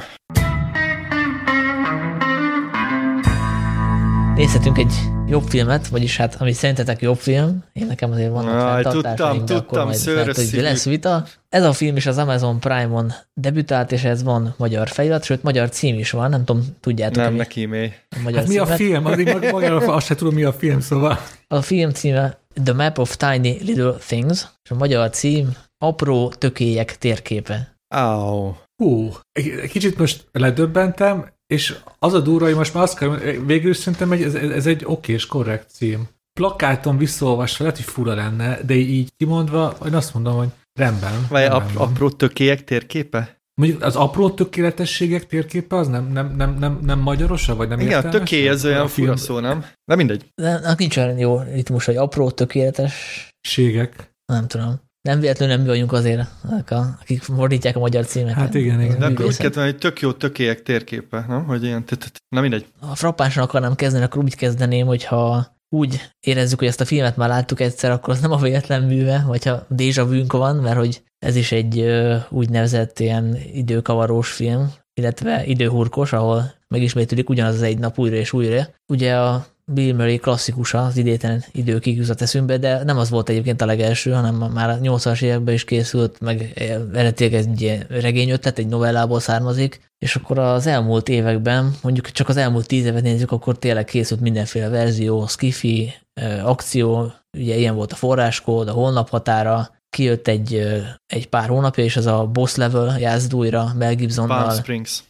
Nézhetünk egy jobb filmet, vagyis hát, ami szerintetek jobb film, én nekem azért vannak Aj, tudtam, de akkor tudtam, majd szőrös lehet, hogy lesz vita. Ez a film is az Amazon Prime-on debütált, és ez van magyar felirat, sőt, magyar cím is van, nem tudom, tudjátok, Nem, neki mély. a magyar Hát mi a film? Addig mag- magára azt sem tudom, mi a film, szóval. A film címe The Map of Tiny Little Things, és a magyar cím Apró tökélyek térképe. Áó. Hú, egy egy kicsit most ledöbbentem, és az a durva, hogy most már azt kell, végül is szerintem egy, ez, ez egy okés, korrekt cím. Plakáton visszaolvasva lehet, hogy fura lenne, de így kimondva, én azt mondom, hogy rendben. Vagy rendben ap- apró tökélyek térképe? Mondjuk az apró tökéletességek térképe az nem, nem, nem, nem, nem magyarosa, vagy nem Igen, a értelmes? töké ez olyan fura szó, nem? De mindegy. De annak nincs olyan jó ritmus, hogy apró, tökéletes, Ségek. nem tudom. Nem véletlenül nem mi vagyunk azért, akik fordítják a magyar címeket. Hát igen, igen. De akkor úgy kellett hogy tök jó tökélyek térképe, nem? Hogy ilyen, na mindegy. Ha frappánsan akarnám kezdeni, akkor úgy kezdeném, hogyha úgy érezzük, hogy ezt a filmet már láttuk egyszer, akkor az nem a véletlen műve, vagy ha déjà vünk van, mert hogy ez is egy úgynevezett ilyen időkavarós film, illetve időhurkos, ahol megismétlik ugyanaz az egy nap újra és újra. Ugye a Bill Murray klasszikusa, az idétlen időkig jutott eszünkbe, de nem az volt egyébként a legelső, hanem már a 80-as években is készült, meg eredetileg egy ilyen regény ötlet, egy novellából származik, és akkor az elmúlt években, mondjuk csak az elmúlt tíz évet nézzük, akkor tényleg készült mindenféle verzió, skifi, ö, akció, ugye ilyen volt a forráskód, a holnap határa, kijött egy, ö, egy pár hónapja, és az a Boss Level jázdújra Mel Palm Gibsonnal. Palm Springs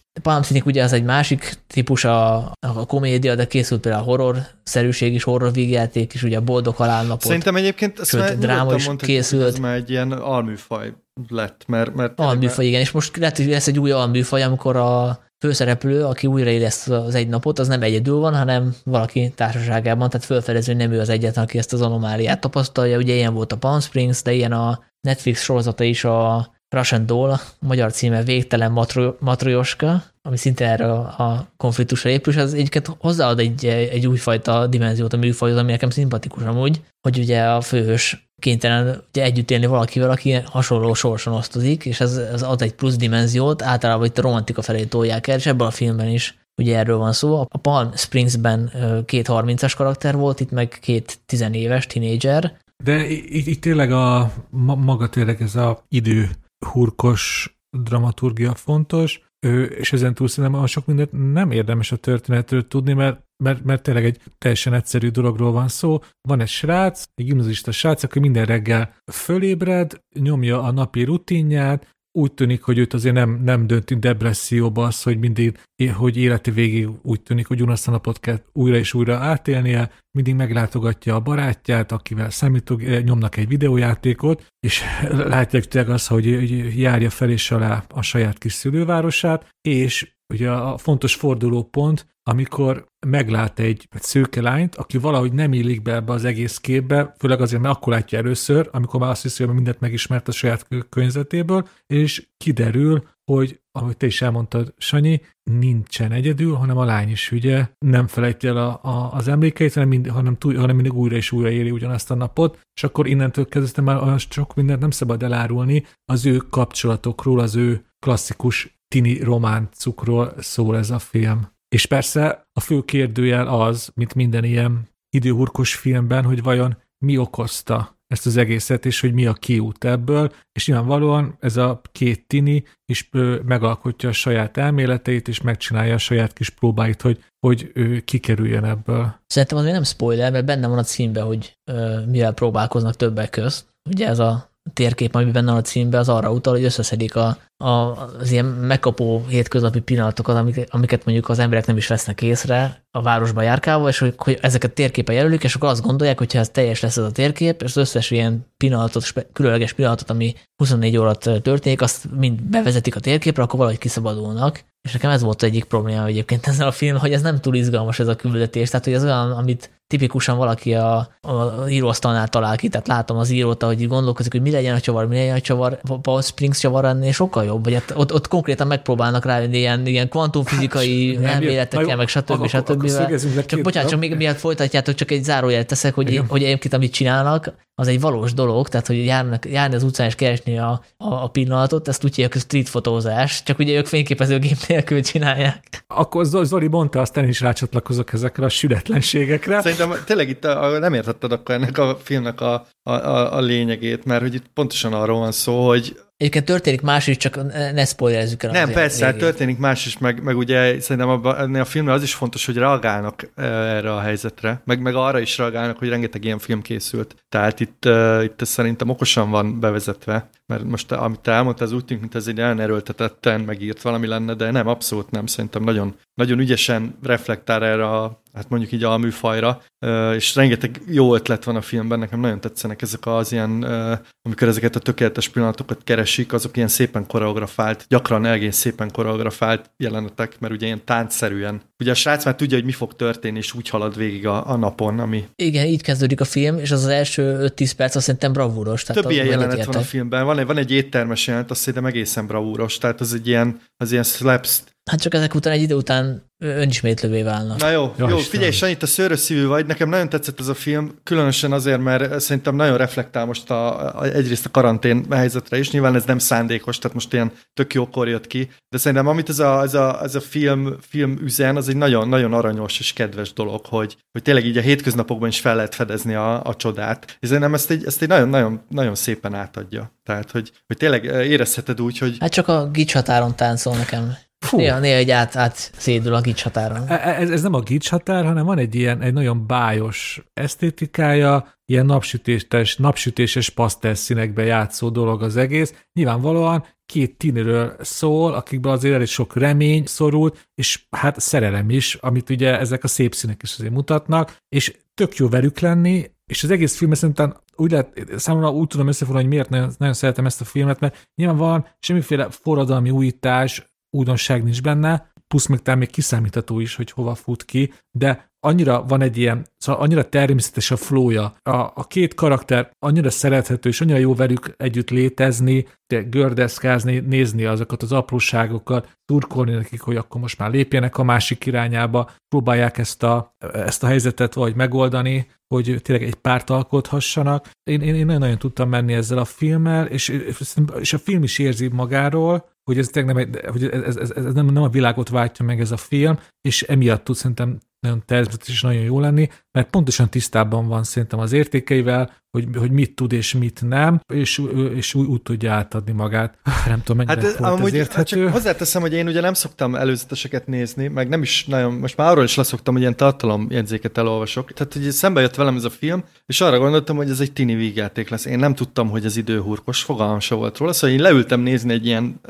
ugye az egy másik típus a, a komédia, de készült például a horror-szerűség is, horror vígjáték is, ugye a Boldog Halálnapot. Szerintem egyébként ezt már dráma is mondhatjuk, készült. hogy Ez már egy ilyen alműfaj lett, mert... mert Alműfaj, igen, és most lehet, hogy lesz egy új alműfaj, amikor a főszereplő, aki újraéleszt az egy napot, az nem egyedül van, hanem valaki társaságában, tehát felfedező nem ő az egyetlen, aki ezt az anomáliát tapasztalja. Ugye ilyen volt a Palm Springs, de ilyen a Netflix sorozata is a Russian Doll, a magyar címe Végtelen matro, Matryoska, ami szinte erre a konfliktusra épül, és az egyébként hozzáad egy, egy újfajta dimenziót a műfajhoz, ami nekem szimpatikus amúgy, hogy ugye a főhős kénytelen ugye együtt élni valakivel, aki hasonló sorson osztozik, és ez, ez ad egy plusz dimenziót, általában itt a romantika felé tolják el, és ebben a filmben is ugye erről van szó. A Palm Springsben két 30-as karakter volt, itt meg két tizenéves tínédzser. De itt, itt tényleg a maga tényleg ez a idő hurkos dramaturgia fontos, és ezen túl szerintem a sok mindent nem érdemes a történetről tudni, mert, mert, mert tényleg egy teljesen egyszerű dologról van szó. Van egy srác, egy gimnazista srác, aki minden reggel fölébred, nyomja a napi rutinját, úgy tűnik, hogy őt azért nem, nem dönti depresszióba az, hogy mindig, hogy életi végig úgy tűnik, hogy ugyanazt a napot kell újra és újra átélnie, mindig meglátogatja a barátját, akivel számítok, nyomnak egy videójátékot, és látják tényleg azt, hogy járja fel és alá a saját kis szülővárosát, és ugye a fontos fordulópont, amikor meglát egy, szőke lányt, aki valahogy nem illik be ebbe az egész képbe, főleg azért, mert akkor látja először, amikor már azt hiszi, hogy mindent megismert a saját környezetéből, és kiderül, hogy, ahogy te is elmondtad, Sanyi, nincsen egyedül, hanem a lány is ugye nem felejti el a, a, az emlékeit, hanem, mind, hanem, túl, hanem mindig újra és újra éli ugyanazt a napot, és akkor innentől kezdve már olyan sok mindent nem szabad elárulni az ő kapcsolatokról, az ő klasszikus tini románcukról szól ez a film. És persze a fő kérdőjel az, mint minden ilyen időhurkos filmben, hogy vajon mi okozta ezt az egészet, és hogy mi a kiút ebből, és nyilvánvalóan ez a két tini is megalkotja a saját elméleteit, és megcsinálja a saját kis próbáit, hogy, hogy ő kikerüljen ebből. Szerintem azért nem spoiler, mert benne van a címben, hogy ö, mivel próbálkoznak többek közt. Ugye ez a térkép, ami benne a címben, az arra utal, hogy összeszedik a, az ilyen megkapó hétköznapi pillanatokat, amiket, amiket mondjuk az emberek nem is vesznek észre a városba járkálva, és hogy, hogy ezeket térképen jelölik, és akkor azt gondolják, hogy ha ez teljes lesz ez a térkép, és az összes ilyen pillanatot, különleges pillanatot, ami 24 órát történik, azt mind bevezetik a térképre, akkor valahogy kiszabadulnak. És nekem ez volt egyik probléma egyébként ezzel a film, hogy ez nem túl izgalmas ez a küldetés, tehát hogy az olyan, amit tipikusan valaki a, a íróasztalnál talál ki, tehát látom az írót, ahogy gondolkozik, hogy mi legyen a csavar, mi legyen a csavar, Paul Springs csavar ennél sokkal jobb, vagy hát ott, ott konkrétan megpróbálnak rá ilyen, ilyen kvantumfizikai hát, elméletekkel, meg stb. stb. stb. Csak bocsánat, csak még miatt folytatjátok, csak egy zárójelet teszek, hogy, hogy egyébként amit csinálnak, az egy valós dolog, tehát hogy járnak, járni az utcán és keresni a, a, a pillanatot, ezt úgy hívják, hogy street fotózás, csak ugye ők fényképezőgép nélkül csinálják. Akkor Zoli mondta, aztán is rácsatlakozok ezekre a sületlenségekre. Szerintem tényleg itt a, nem értetted akkor ennek a filmnek a, a, a, a lényegét, mert hogy itt pontosan arról van szó, hogy Egyébként történik más is, csak ne spoilerezzük el. Nem, persze, hát történik más is, meg, meg ugye szerintem abban, a filmben az is fontos, hogy reagálnak erre a helyzetre, meg, meg arra is reagálnak, hogy rengeteg ilyen film készült. Tehát itt, itt ez szerintem okosan van bevezetve, mert most amit te elmondtál, az úgy tűnik, mint ez egy olyan erőltetetten megírt valami lenne, de nem, abszolút nem. Szerintem nagyon, nagyon ügyesen reflektál erre a hát mondjuk így a műfajra, és rengeteg jó ötlet van a filmben, nekem nagyon tetszenek ezek az ilyen, amikor ezeket a tökéletes pillanatokat keresik, azok ilyen szépen koreografált, gyakran egész szépen koreografált jelenetek, mert ugye ilyen táncszerűen. Ugye a srác már tudja, hogy mi fog történni, és úgy halad végig a, a napon, ami... Igen, így kezdődik a film, és az az első 5-10 perc azt szerintem bravúros. Tehát Több ilyen jelenet van a filmben, van egy, van egy éttermes jelenet, azt szerintem egészen bravúros, tehát az egy ilyen, az ilyen slaps, Hát csak ezek után egy idő után önismétlővé válnak. Na jó, jó, jó figyelj, Sanyi, te szőrös szívű vagy, nekem nagyon tetszett ez a film, különösen azért, mert szerintem nagyon reflektál most a, a, egyrészt a karantén helyzetre is, nyilván ez nem szándékos, tehát most ilyen tök jókor jött ki, de szerintem amit ez a, ez a, ez a film, film üzen, az egy nagyon-nagyon aranyos és kedves dolog, hogy, hogy tényleg így a hétköznapokban is fel lehet fedezni a, a csodát, és szerintem ezt egy, ezt egy nagyon, nagyon, nagyon szépen átadja. Tehát, hogy, hogy tényleg érezheted úgy, hogy... Hát csak a gics határon táncol nekem. Fú. Néha, néha egy át, át szédül a gics határon. E, e, ez, ez nem a gics határ, hanem van egy ilyen egy nagyon bájos esztétikája, ilyen napsütéses, napsütéses pasztel színekbe játszó dolog az egész. Nyilvánvalóan két tiniről szól, akikben azért elég sok remény szorult, és hát szerelem is, amit ugye ezek a szép színek is azért mutatnak, és tök jó velük lenni, és az egész film szerintem úgy lehet, számomra úgy tudom összefoglalni, hogy miért nagyon, nagyon szeretem ezt a filmet, mert nyilvánvalóan semmiféle forradalmi újítás, újdonság nincs benne, plusz még talán még kiszámítható is, hogy hova fut ki, de annyira van egy ilyen, szóval annyira természetes a flója. A, a két karakter annyira szerethető, és annyira jó velük együtt létezni, de gördeszkázni, nézni azokat az apróságokat, turkolni nekik, hogy akkor most már lépjenek a másik irányába, próbálják ezt a, ezt a helyzetet vagy megoldani, hogy tényleg egy párt alkothassanak. Én, én, én nagyon tudtam menni ezzel a filmmel, és, és a film is érzi magáról, hogy ez, nem, hogy ez, ez, ez nem, nem a világot váltja meg ez a film, és emiatt tud szerintem nagyon természetes és nagyon jó lenni, mert pontosan tisztában van szerintem az értékeivel, hogy, hogy mit tud és mit nem, és, és úgy, úgy tudja átadni magát. Nem tudom, mennyire hát, volt amúgy, ez érthető. Csak hozzáteszem, hogy én ugye nem szoktam előzeteseket nézni, meg nem is nagyon, most már arról is leszoktam, hogy ilyen tartalomjegyzéket elolvasok. Tehát, hogy szembe jött velem ez a film, és arra gondoltam, hogy ez egy tini vígjáték lesz. Én nem tudtam, hogy ez időhurkos, fogalmam se volt róla, szóval én leültem nézni egy ilyen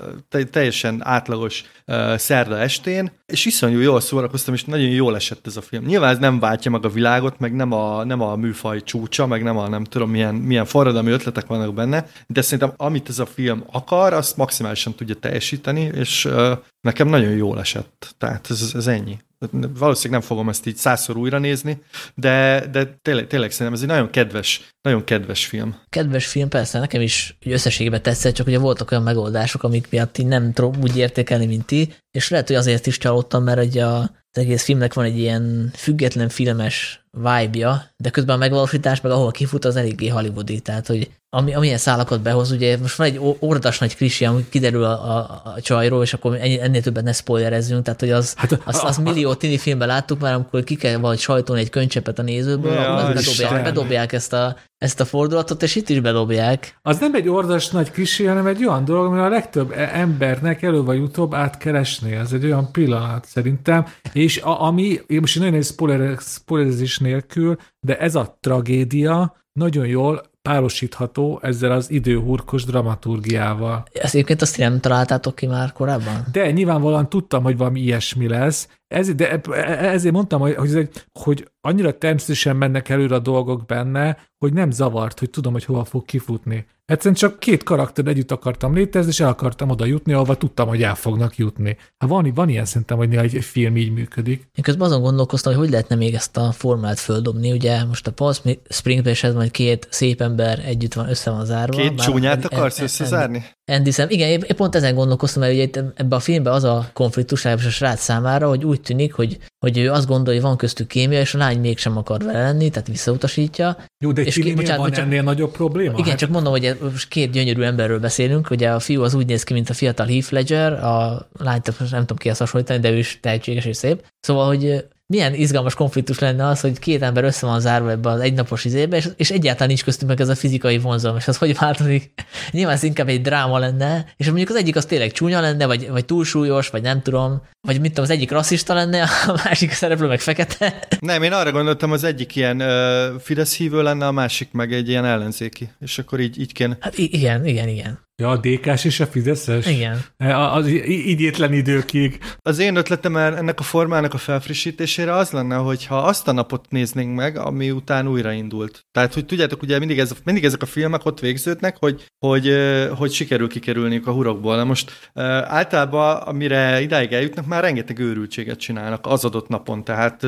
teljesen átlagos uh, szerda estén, és iszonyú jól szórakoztam, és nagyon jól esett ez a film. Nyilván ez nem váltja meg a világot, meg nem a, nem a műfaj csúcsa, meg nem a nem tudom milyen, milyen forradalmi ötletek vannak benne, de szerintem amit ez a film akar, azt maximálisan tudja teljesíteni, és uh, nekem nagyon jól esett. Tehát ez, ez ennyi. Valószínűleg nem fogom ezt így százszor újra nézni, de, de tényleg, tényleg szerintem ez egy nagyon kedves, nagyon kedves film. Kedves film, persze, nekem is összességében tetszett, csak ugye voltak olyan megoldások, amik miatt így nem tudom úgy értékelni, mint ti, és lehet, hogy azért is csalódtam, mert ugye a, az egész filmnek van egy ilyen független filmes vibe-ja, de közben a megvalósítás, meg ahol kifut, az eléggé hollywoodi, tehát hogy ami, amilyen szálakat behoz, ugye most van egy ordas nagy klisi, ami kiderül a, a, a csajról, és akkor ennél többet ne spoilerezzünk, tehát hogy az, hát, az, az millió tini filmben láttuk már, amikor ki kell vagy sajtolni egy könycsepet a nézőből, ja, bedobják, bedobják ezt a, ezt a fordulatot, és itt is bedobják. Az nem egy ordas nagy klisi, hanem egy olyan dolog, ami a legtöbb e- embernek előbb vagy utóbb átkeresni. Ez egy olyan pillanat szerintem, és a, ami, én most nagyon egy spoiler, spoilerezés nélkül, de ez a tragédia nagyon jól párosítható ezzel az időhurkos dramaturgiával. Ezt egyébként azt nem találtátok ki már korábban? De nyilvánvalóan tudtam, hogy valami ilyesmi lesz, ez, de ezért mondtam, hogy, hogy, hogy annyira természetesen mennek előre a dolgok benne, hogy nem zavart, hogy tudom, hogy hova fog kifutni. Egyszerűen csak két karakter együtt akartam létezni, és el akartam oda jutni, ahova tudtam, hogy el fognak jutni. Hát van, van ilyen szerintem, hogy egy film így működik. Én közben azon gondolkoztam, hogy hogy lehetne még ezt a formát földobni. Ugye most a Paul Springbe ez majd két szép ember együtt van, össze van zárva. Két csúnyát akarsz összezárni? Andy Sam, igen, én pont ezen gondolkoztam, mert ugye itt ebben a filmben az a konfliktus a srác számára, hogy úgy tűnik, hogy, hogy ő azt gondolja, hogy van köztük kémia, és a lány mégsem akar vele lenni, tehát visszautasítja. Jó, de és ki, bocsánat, van bocsánat, ennél nagyobb probléma? Igen, hát... csak mondom, hogy most két gyönyörű emberről beszélünk, ugye a fiú az úgy néz ki, mint a fiatal Heath Ledger, a lányt nem tudom ki hasonlítani, de ő is tehetséges és szép. Szóval, hogy milyen izgalmas konfliktus lenne az, hogy két ember össze van zárva ebbe az egynapos izébe, és, és egyáltalán nincs köztünk meg ez a fizikai vonzalom, és az hogy változik? Nyilván ez inkább egy dráma lenne, és mondjuk az egyik az tényleg csúnya lenne, vagy, vagy túlsúlyos, vagy nem tudom, vagy mit tudom, az egyik rasszista lenne, a másik szereplő meg fekete. Nem, én arra gondoltam, az egyik ilyen uh, Fidesz hívő lenne, a másik meg egy ilyen ellenzéki, és akkor így, így kéne. Hát igen, igen, igen. Ja, a DK-s és a Fideszes? Igen. Az idétlen időkig. Az én ötletem ennek a formának a felfrissítésére az lenne, hogyha azt a napot néznénk meg, ami után újraindult. Tehát, hogy tudjátok, ugye mindig, ez, mindig ezek a filmek ott végződnek, hogy, hogy, hogy sikerül kikerülniük a hurokból. Na most általában, amire idáig eljutnak, már rengeteg őrültséget csinálnak az adott napon. Tehát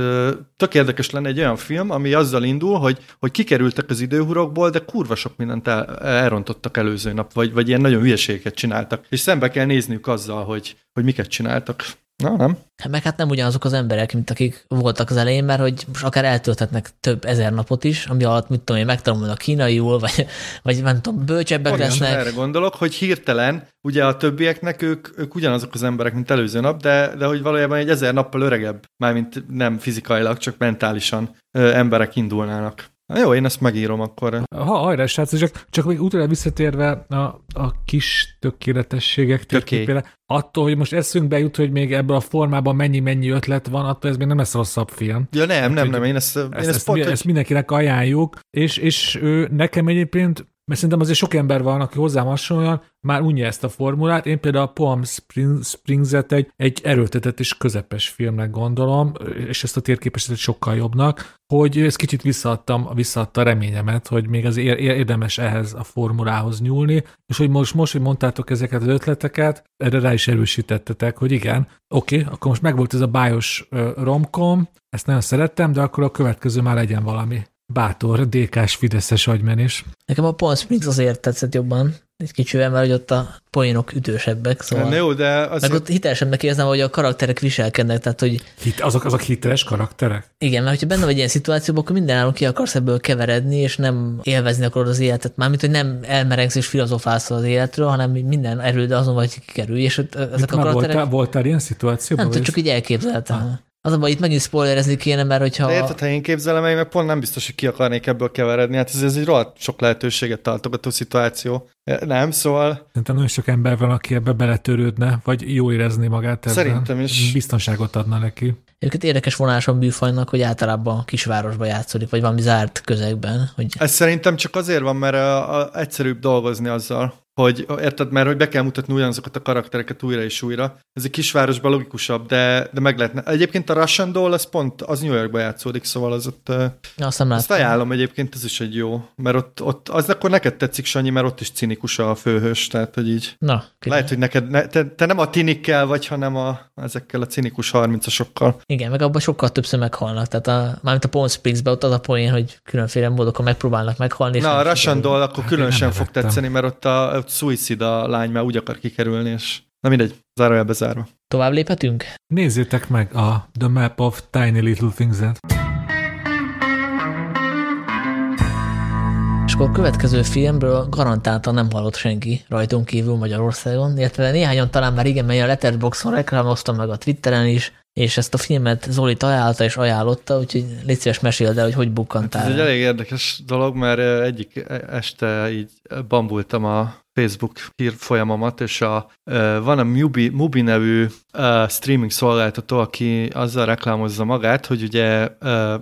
tök érdekes lenne egy olyan film, ami azzal indul, hogy, hogy kikerültek az időhurokból, de kurva sok mindent el, elrontottak előző nap, vagy, vagy ilyen nagyon hülyeségeket csináltak. És szembe kell nézniük azzal, hogy, hogy miket csináltak. Na, nem? Hát meg hát nem ugyanazok az emberek, mint akik voltak az elején, mert hogy most akár eltölthetnek több ezer napot is, ami alatt, mit tudom én, megtanulnak a kínaiul, vagy, vagy nem tudom, bölcsebbek Olyan, lesznek. Erre gondolok, hogy hirtelen, ugye a többieknek ők, ők ugyanazok az emberek, mint előző nap, de, de hogy valójában egy ezer nappal öregebb, mármint nem fizikailag, csak mentálisan ö, emberek indulnának. Na jó, én ezt megírom akkor. Ha, hajrá, srác, csak, csak még utána visszatérve a, a kis tökéletességek térképére, attól, hogy most eszünk bejut, hogy még ebből a formában mennyi-mennyi ötlet van, attól ez még nem lesz rosszabb film. Ja nem, nem, nem, én ezt, ezt, én ezt, ezt, pont, ezt mindenkinek ajánljuk, és, és ő, nekem egyébként mert szerintem azért sok ember van, aki hozzám hasonlóan már unja ezt a formulát. Én például a Palm Springs-et egy, egy erőltetett és közepes filmnek gondolom, és ezt a térképesített sokkal jobbnak, hogy ezt kicsit visszaadtam, visszaadta a reményemet, hogy még az érdemes ehhez a formulához nyúlni, és hogy most, most, hogy mondtátok ezeket az ötleteket, erre rá is erősítettetek, hogy igen, oké, okay, akkor most megvolt ez a bájos romkom, ezt nagyon szerettem, de akkor a következő már legyen valami bátor, DK-s Fideszes agymenés. Nekem a Palm Springs azért tetszett jobban, egy kicsivel, mert hogy ott a poénok ütősebbek, szóval... Ne, jó, de az meg ott hitelesebbnek érzem, hogy a karakterek viselkednek, tehát hogy... Hit, azok, azok hiteles karakterek? Igen, mert hogyha benne vagy ilyen szituációban, akkor mindenáron ki akarsz ebből keveredni, és nem élvezni akarod az életet. Mármint, hogy nem elmerengsz és filozofálsz az életről, hanem minden erőd azon vagy kikerülj, és ott ezek Mit a karakterek... Voltál, voltál ilyen szituációban? Nem, csak így elképzeltem. Ah. Az a baj, itt megint spoilerezni kéne, mert hogyha... De érted, ha én képzelem meg, mert pont nem biztos, hogy ki akarnék ebből keveredni. Hát ez, ez egy rohadt sok lehetőséget tartogató szituáció. Nem, szóval... Szerintem nagyon sok ember van, aki ebbe beletörődne, vagy jó érezni magát ebben. Szerintem is. Biztonságot adna neki. Egyébként érdekes vonáson bűfajnak, hogy általában kisvárosba játszódik, vagy valami zárt közegben. Hogy... Ez szerintem csak azért van, mert a, a, egyszerűbb dolgozni azzal, hogy érted, mert hogy be kell mutatni ugyanazokat a karaktereket újra és újra. Ez egy kisvárosban logikusabb, de, de meg lehetne. Egyébként a Russian Doll, az pont, az New Yorkba játszódik, szóval az ott... Azt nem Azt ajánlom egyébként, ez is egy jó, mert ott, ott az akkor neked tetszik, Sanyi, mert ott is cinikus a főhős, tehát hogy így... Na, Lehet, hogy neked, ne, te, te, nem a tinikkel vagy, hanem a, ezekkel a cinikus 30-asokkal. Igen, meg abban sokkal többször meghalnak, tehát a, mármint a Palm Springs-be ott az a poén, hogy különféle módokon megpróbálnak meghalni. Na, a Russian Doll akkor hát különösen fog tetszeni, mert ott a, Suicide a lány már úgy akar kikerülni, és na mindegy, zárójelbe zárva. Tovább léphetünk? Nézzétek meg a The Map of Tiny Little Things-et. És akkor a következő filmről garantáltan nem hallott senki rajtunk kívül Magyarországon, illetve néhányan talán már igen, mely a Letterboxon reklámoztam meg a Twitteren is, és ezt a filmet Zoli találta és ajánlotta, úgyhogy légy szíves meséld el, hogy hogy bukkantál. Hát ez egy elég érdekes dolog, mert egyik este így bambultam a Facebook hír folyamomat, és a, van a Mubi, Mubi nevű streaming szolgáltató, aki azzal reklámozza magát, hogy ugye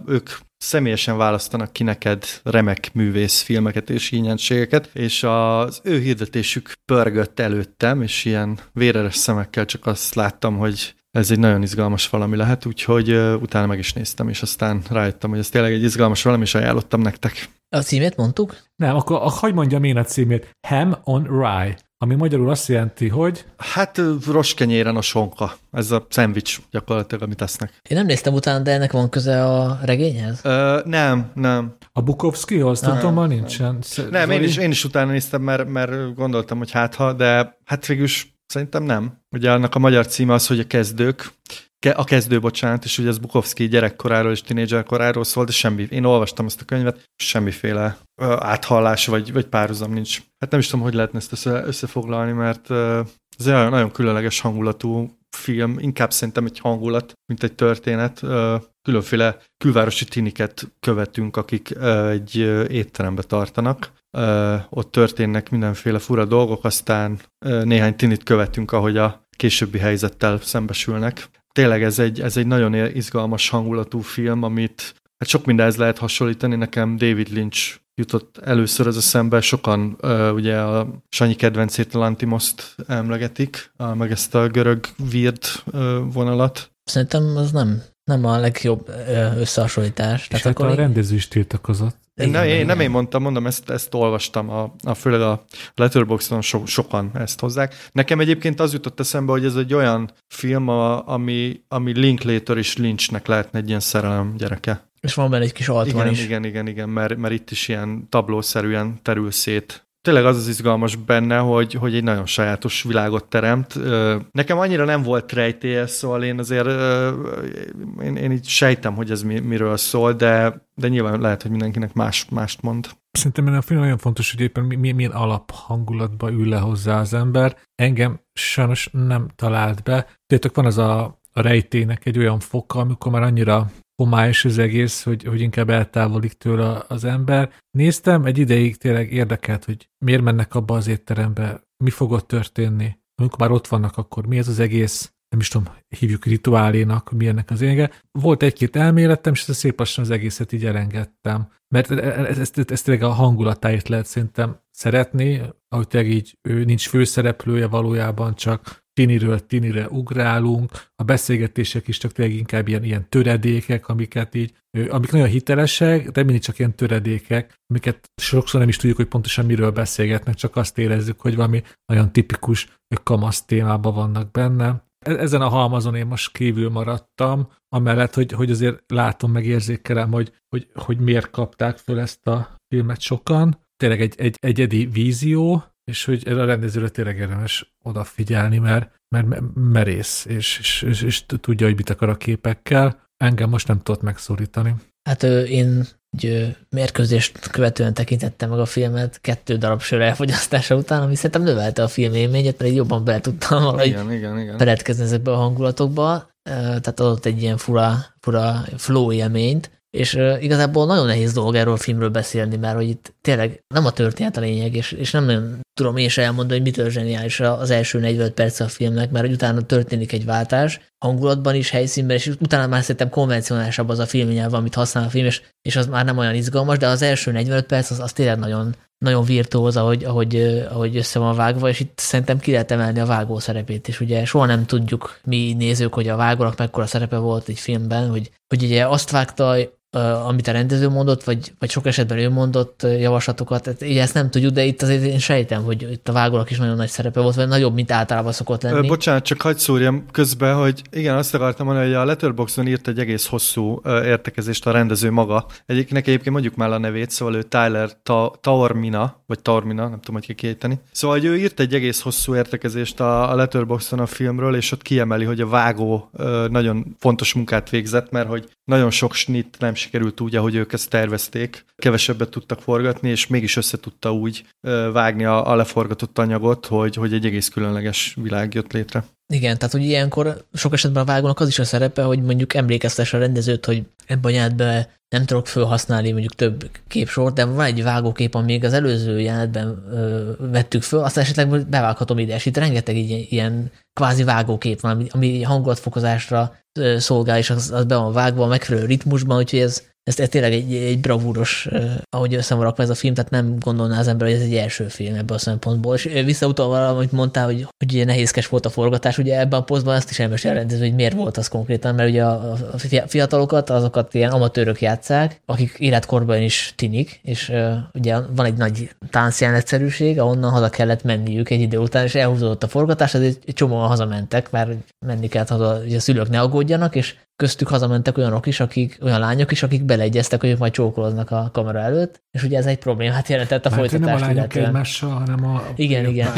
ők személyesen választanak ki neked remek művész filmeket és ingyenségeket, és az ő hirdetésük pörgött előttem, és ilyen véreres szemekkel csak azt láttam, hogy ez egy nagyon izgalmas valami lehet, úgyhogy utána meg is néztem, és aztán rájöttem, hogy ez tényleg egy izgalmas valami, és ajánlottam nektek. A címét mondtuk? Nem, akkor hogy mondjam én a címét? Ham on Rye, ami magyarul azt jelenti, hogy... Hát roskenyéren a sonka. Ez a szendvics gyakorlatilag, amit esznek. Én nem néztem utána, de ennek van köze a regényhez? Ö, nem, nem. A Bukowskihoz? Tudom, már nincsen. Nem, én is, én is utána néztem, mert, mert gondoltam, hogy hát ha, de hát végülis Szerintem nem. Ugye annak a magyar címe az, hogy a kezdők, a kezdő, bocsánat, és ugye ez Bukowski gyerekkoráról és tinédzserkoráról szól, de semmi, én olvastam ezt a könyvet, semmiféle áthallás vagy, vagy párhuzam nincs. Hát nem is tudom, hogy lehetne ezt össze, összefoglalni, mert ez egy nagyon, különleges hangulatú film, inkább szerintem egy hangulat, mint egy történet. Különféle külvárosi tiniket követünk, akik egy étterembe tartanak, ott történnek mindenféle fura dolgok, aztán néhány tinit követünk, ahogy a későbbi helyzettel szembesülnek. Tényleg ez egy, ez egy nagyon izgalmas hangulatú film, amit hát sok mindenhez lehet hasonlítani. Nekem David Lynch jutott először az eszembe, sokan uh, ugye a Sanyi kedvencét Lantimoszt emlegetik, uh, meg ezt a görög weird uh, vonalat. Szerintem az nem, nem a legjobb összehasonlítás. És Tehát hát akkor a rendező is tiltakozott. Én, nem, én nem én mondtam, mondom, ezt, ezt olvastam, a, a, főleg a Letterboxdon so, sokan ezt hozzák. Nekem egyébként az jutott eszembe, hogy ez egy olyan film, a, ami, ami Linklater és Lynchnek lehetne egy ilyen szerelem gyereke. És van benne egy kis altman igen, is. Igen, igen, igen, mert, mert itt is ilyen tablószerűen terül szét tényleg az az izgalmas benne, hogy, hogy egy nagyon sajátos világot teremt. Nekem annyira nem volt rejtélyes, szóval én azért én, én így sejtem, hogy ez mi, miről szól, de, de nyilván lehet, hogy mindenkinek más, mást mond. Szerintem a film nagyon fontos, hogy éppen milyen alaphangulatba ül le hozzá az ember. Engem sajnos nem talált be. Tudjátok, van az a, a rejtének egy olyan foka, amikor már annyira homályos az egész, hogy, hogy inkább eltávolodik tőle az ember. Néztem, egy ideig tényleg érdekelt, hogy miért mennek abba az étterembe, mi fog ott történni. Amikor már ott vannak, akkor mi ez az egész nem is tudom, hívjuk rituálénak, milyennek az ége. Volt egy-két elméletem, és ezt szép lassan az egészet így elengedtem. Mert ezt, ezt, ezt tényleg a hangulatáért lehet szerintem szeretni, ahogy tényleg így ő nincs főszereplője valójában, csak tiniről tinire ugrálunk, a beszélgetések is csak tényleg inkább ilyen, ilyen töredékek, amiket így, amik nagyon hitelesek, de mindig csak ilyen töredékek, amiket sokszor nem is tudjuk, hogy pontosan miről beszélgetnek, csak azt érezzük, hogy valami nagyon tipikus kamasz témában vannak benne. E-, ezen a halmazon én most kívül maradtam, amellett, hogy, hogy azért látom, meg érzékelem, hogy, hogy, hogy miért kapták föl ezt a filmet sokan. Tényleg egy, egy egyedi vízió, és hogy a rendezőre tényleg érdemes odafigyelni, mert, mert merész, és, és, és, és tudja, hogy mit akar a képekkel. Engem most nem tudott megszólítani. Hát én egy mérkőzést követően tekintettem meg a filmet kettő darab sör elfogyasztása után, ami szerintem növelte a film élményét, mert jobban bele tudtam valahogy igen, igen, igen. beledkezni ezekbe a hangulatokba, tehát adott egy ilyen fura, fura flow élményt, és igazából nagyon nehéz dolog erről a filmről beszélni, mert hogy itt tényleg nem a történet a lényeg, és, és nem nagyon tudom én is elmondani, hogy mitől zseniális az első 45 perc a filmnek, mert hogy utána történik egy váltás, hangulatban is, helyszínben, és utána már szerintem konvencionálisabb az a filmnyelv, amit használ a film, és, és az már nem olyan izgalmas, de az első 45 perc az, az tényleg nagyon, nagyon virtuóz, ahogy, ahogy, ahogy össze van vágva, és itt szerintem ki lehet emelni a vágó szerepét is. Ugye soha nem tudjuk mi nézők, hogy a vágónak mekkora szerepe volt egy filmben, hogy, hogy ugye azt vágta, amit a rendező mondott, vagy, vagy sok esetben ő mondott javaslatokat, tehát így ezt nem tudjuk, de itt azért én sejtem, hogy itt a vágónak is nagyon nagy szerepe volt, vagy nagyobb, mint általában szokott lenni. Bocsánat, csak hagyd szúrjam közben, hogy igen, azt akartam mondani, hogy a Letterboxdon írt egy egész hosszú értekezést a rendező maga. Egyiknek egyébként mondjuk már a nevét, szóval ő Tyler Ta- Taormina, vagy Taormina, nem tudom, hogy kikéteni. Szóval hogy ő írt egy egész hosszú értekezést a Letterboxdon a filmről, és ott kiemeli, hogy a vágó nagyon fontos munkát végzett, mert hogy nagyon sok snit nem sikerült úgy, ahogy ők ezt tervezték. Kevesebbet tudtak forgatni, és mégis össze tudta úgy vágni a, a leforgatott anyagot, hogy, hogy egy egész különleges világ jött létre. Igen, tehát hogy ilyenkor sok esetben a vágónak az is a szerepe, hogy mondjuk emlékeztes a rendezőt, hogy ebben a nyelvben nem tudok felhasználni mondjuk több képsort, de van egy vágókép, ami még az előző jelenetben ö, vettük föl, azt esetleg bevághatom ide, és itt rengeteg ilyen, ilyen kvázi vágókép van, ami, ami hangulatfokozásra szolgál, és az, az be van vágva a megfelelő ritmusban, úgyhogy ez, ez, ez tényleg egy, egy bravúros, ahogy össze van ez a film, tehát nem gondolná az ember, hogy ez egy első film ebből a szempontból. És visszautalva, amit mondtál, hogy, hogy ugye nehézkes volt a forgatás, ugye ebben a posztban ezt is elmesél hogy miért volt az konkrétan, mert ugye a, fiatalokat, azokat ilyen amatőrök játszák, akik életkorban is tinik, és ugye van egy nagy táncjelenetszerűség, ahonnan haza kellett menniük egy idő után, és elhúzódott a forgatás, azért egy csomóan hazamentek, mert menni kellett haza, hogy a szülők ne aggódjanak, és köztük hazamentek olyanok is, akik, olyan lányok is, akik beleegyeztek, hogy ők majd csókoloznak a kamera előtt, és ugye ez egy problémát jelentett a Mert folytatást. Nem a lányok egymással, hanem a... Igen, igen.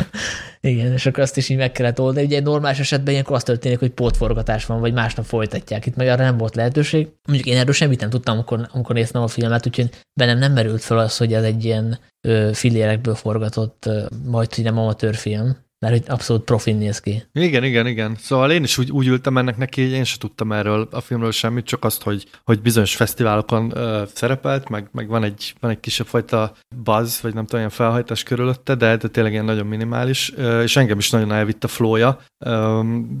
igen, és akkor azt is így meg kellett oldani. Ugye egy normális esetben ilyenkor az történik, hogy pótforgatás van, vagy másnap folytatják. Itt meg arra nem volt lehetőség. Mondjuk én erről semmit nem tudtam, amikor, amikor néztem a filmet, úgyhogy bennem nem merült fel az, hogy ez egy ilyen ö, filérekből forgatott, majd hogy nem amatőr film mert hogy abszolút profin néz ki. Igen, igen, igen. Szóval én is úgy, úgy ültem ennek neki, én sem tudtam erről a filmről semmit, csak azt, hogy, hogy bizonyos fesztiválokon uh, szerepelt, meg, meg van egy, van egy kisebb fajta buzz, vagy nem tudom, ilyen felhajtás körülötte, de, de tényleg ilyen nagyon minimális, uh, és engem is nagyon elvitt a flója.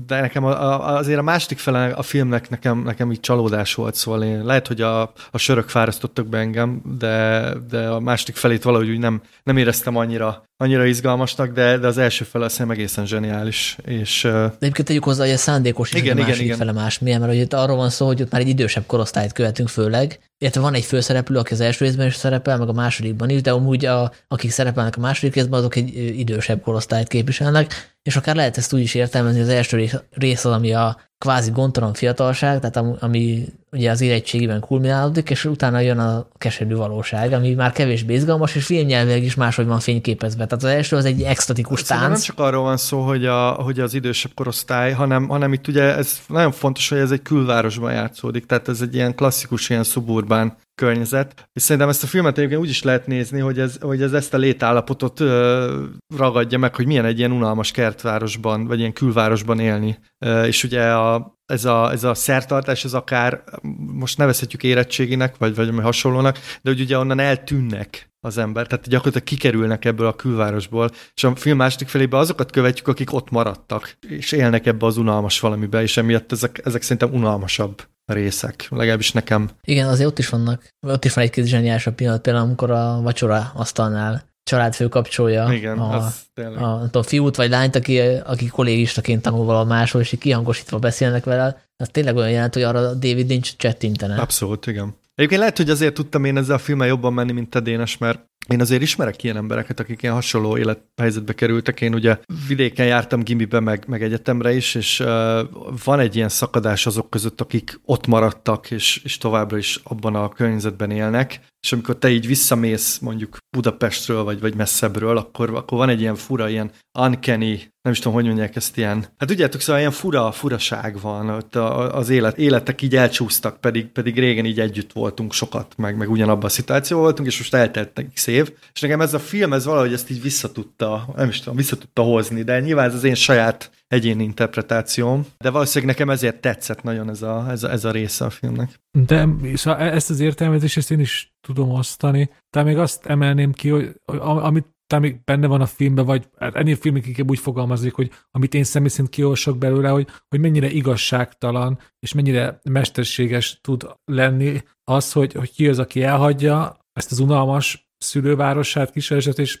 De nekem a, a, azért a második fele a filmnek nekem, nekem így csalódás volt, szóval én lehet, hogy a, a sörök fárasztottak be engem, de, de a második felét valahogy úgy nem, nem éreztem annyira annyira izgalmasnak, de, de az első fele hiszem egészen zseniális. És, de egyébként tegyük hozzá, hogy a szándékos is igen, a igen, igen. fele más. Milyen, mert hogy itt arról van szó, hogy ott már egy idősebb korosztályt követünk főleg, illetve van egy főszereplő, aki az első részben is szerepel, meg a másodikban is, de amúgy a, akik szerepelnek a második részben, azok egy idősebb korosztályt képviselnek, és akár lehet ezt úgy is értelmezni, az első rész az, ami a kvázi gondtalan fiatalság, tehát ami ugye az érettségében kulminálódik, és utána jön a keserű valóság, ami már kevésbé izgalmas, és filmnyelvileg is máshogy van fényképezve. Tehát az első az egy extatikus tánc. Nem csak arról van szó, hogy, a, hogy az idősebb korosztály, hanem, hanem itt ugye ez nagyon fontos, hogy ez egy külvárosban játszódik, tehát ez egy ilyen klasszikus, ilyen szuburbán környezet. És szerintem ezt a filmet egyébként úgy is lehet nézni, hogy ez, hogy ez ezt a létállapotot ö, ragadja meg, hogy milyen egy ilyen unalmas kertvárosban, vagy ilyen külvárosban élni. Ö, és ugye a, ez a, ez a szertartás, ez akár most nevezhetjük érettséginek, vagy, vagy hasonlónak, de hogy ugye onnan eltűnnek az ember, tehát gyakorlatilag kikerülnek ebből a külvárosból, és a film második felében azokat követjük, akik ott maradtak, és élnek ebbe az unalmas valamibe, és emiatt ezek, ezek szerintem unalmasabb részek, legalábbis nekem. Igen, azért ott is vannak, ott is van egy kis zseniásabb pillanat, például amikor a vacsora asztalnál családfő kapcsolja Igen, a, a, a, a fiút vagy lányt, aki, aki kollégistaként tanul valahol máshol, és így kihangosítva beszélnek vele, az tényleg olyan jelent, hogy arra David Lynch csettintene. Abszolút, igen. Egyébként lehet, hogy azért tudtam én ezzel a filmmel jobban menni, mint te Dénes, mert én azért ismerek ilyen embereket, akik ilyen hasonló élethelyzetbe kerültek. Én ugye vidéken jártam gimibe, meg, meg egyetemre is, és uh, van egy ilyen szakadás azok között, akik ott maradtak, és, és továbbra is abban a környezetben élnek, és amikor te így visszamész mondjuk Budapestről, vagy, vagy messzebbről, akkor, akkor van egy ilyen fura, ilyen uncanny, nem is tudom, hogy mondják ezt ilyen, hát tudjátok, szóval ilyen fura, furaság van, ott az élet, életek így elcsúsztak, pedig, pedig régen így együtt voltunk sokat, meg, meg ugyanabban a szituációban voltunk, és most eltelt x év, és nekem ez a film, ez valahogy ezt így visszatudta, nem is tudom, visszatudta hozni, de nyilván ez az én saját egyéni interpretációm, de valószínűleg nekem ezért tetszett nagyon ez a, ez a, ez a része a filmnek. De szóval ezt az értelmezést ezt én is tudom osztani. De még azt emelném ki, hogy amit talán még benne van a filmben, vagy hát ennél filmik inkább úgy fogalmazik, hogy amit én személy szerint kiolsok belőle, hogy, hogy mennyire igazságtalan, és mennyire mesterséges tud lenni az, hogy, hogy ki az, aki elhagyja ezt az unalmas szülővárosát, kisereset, és,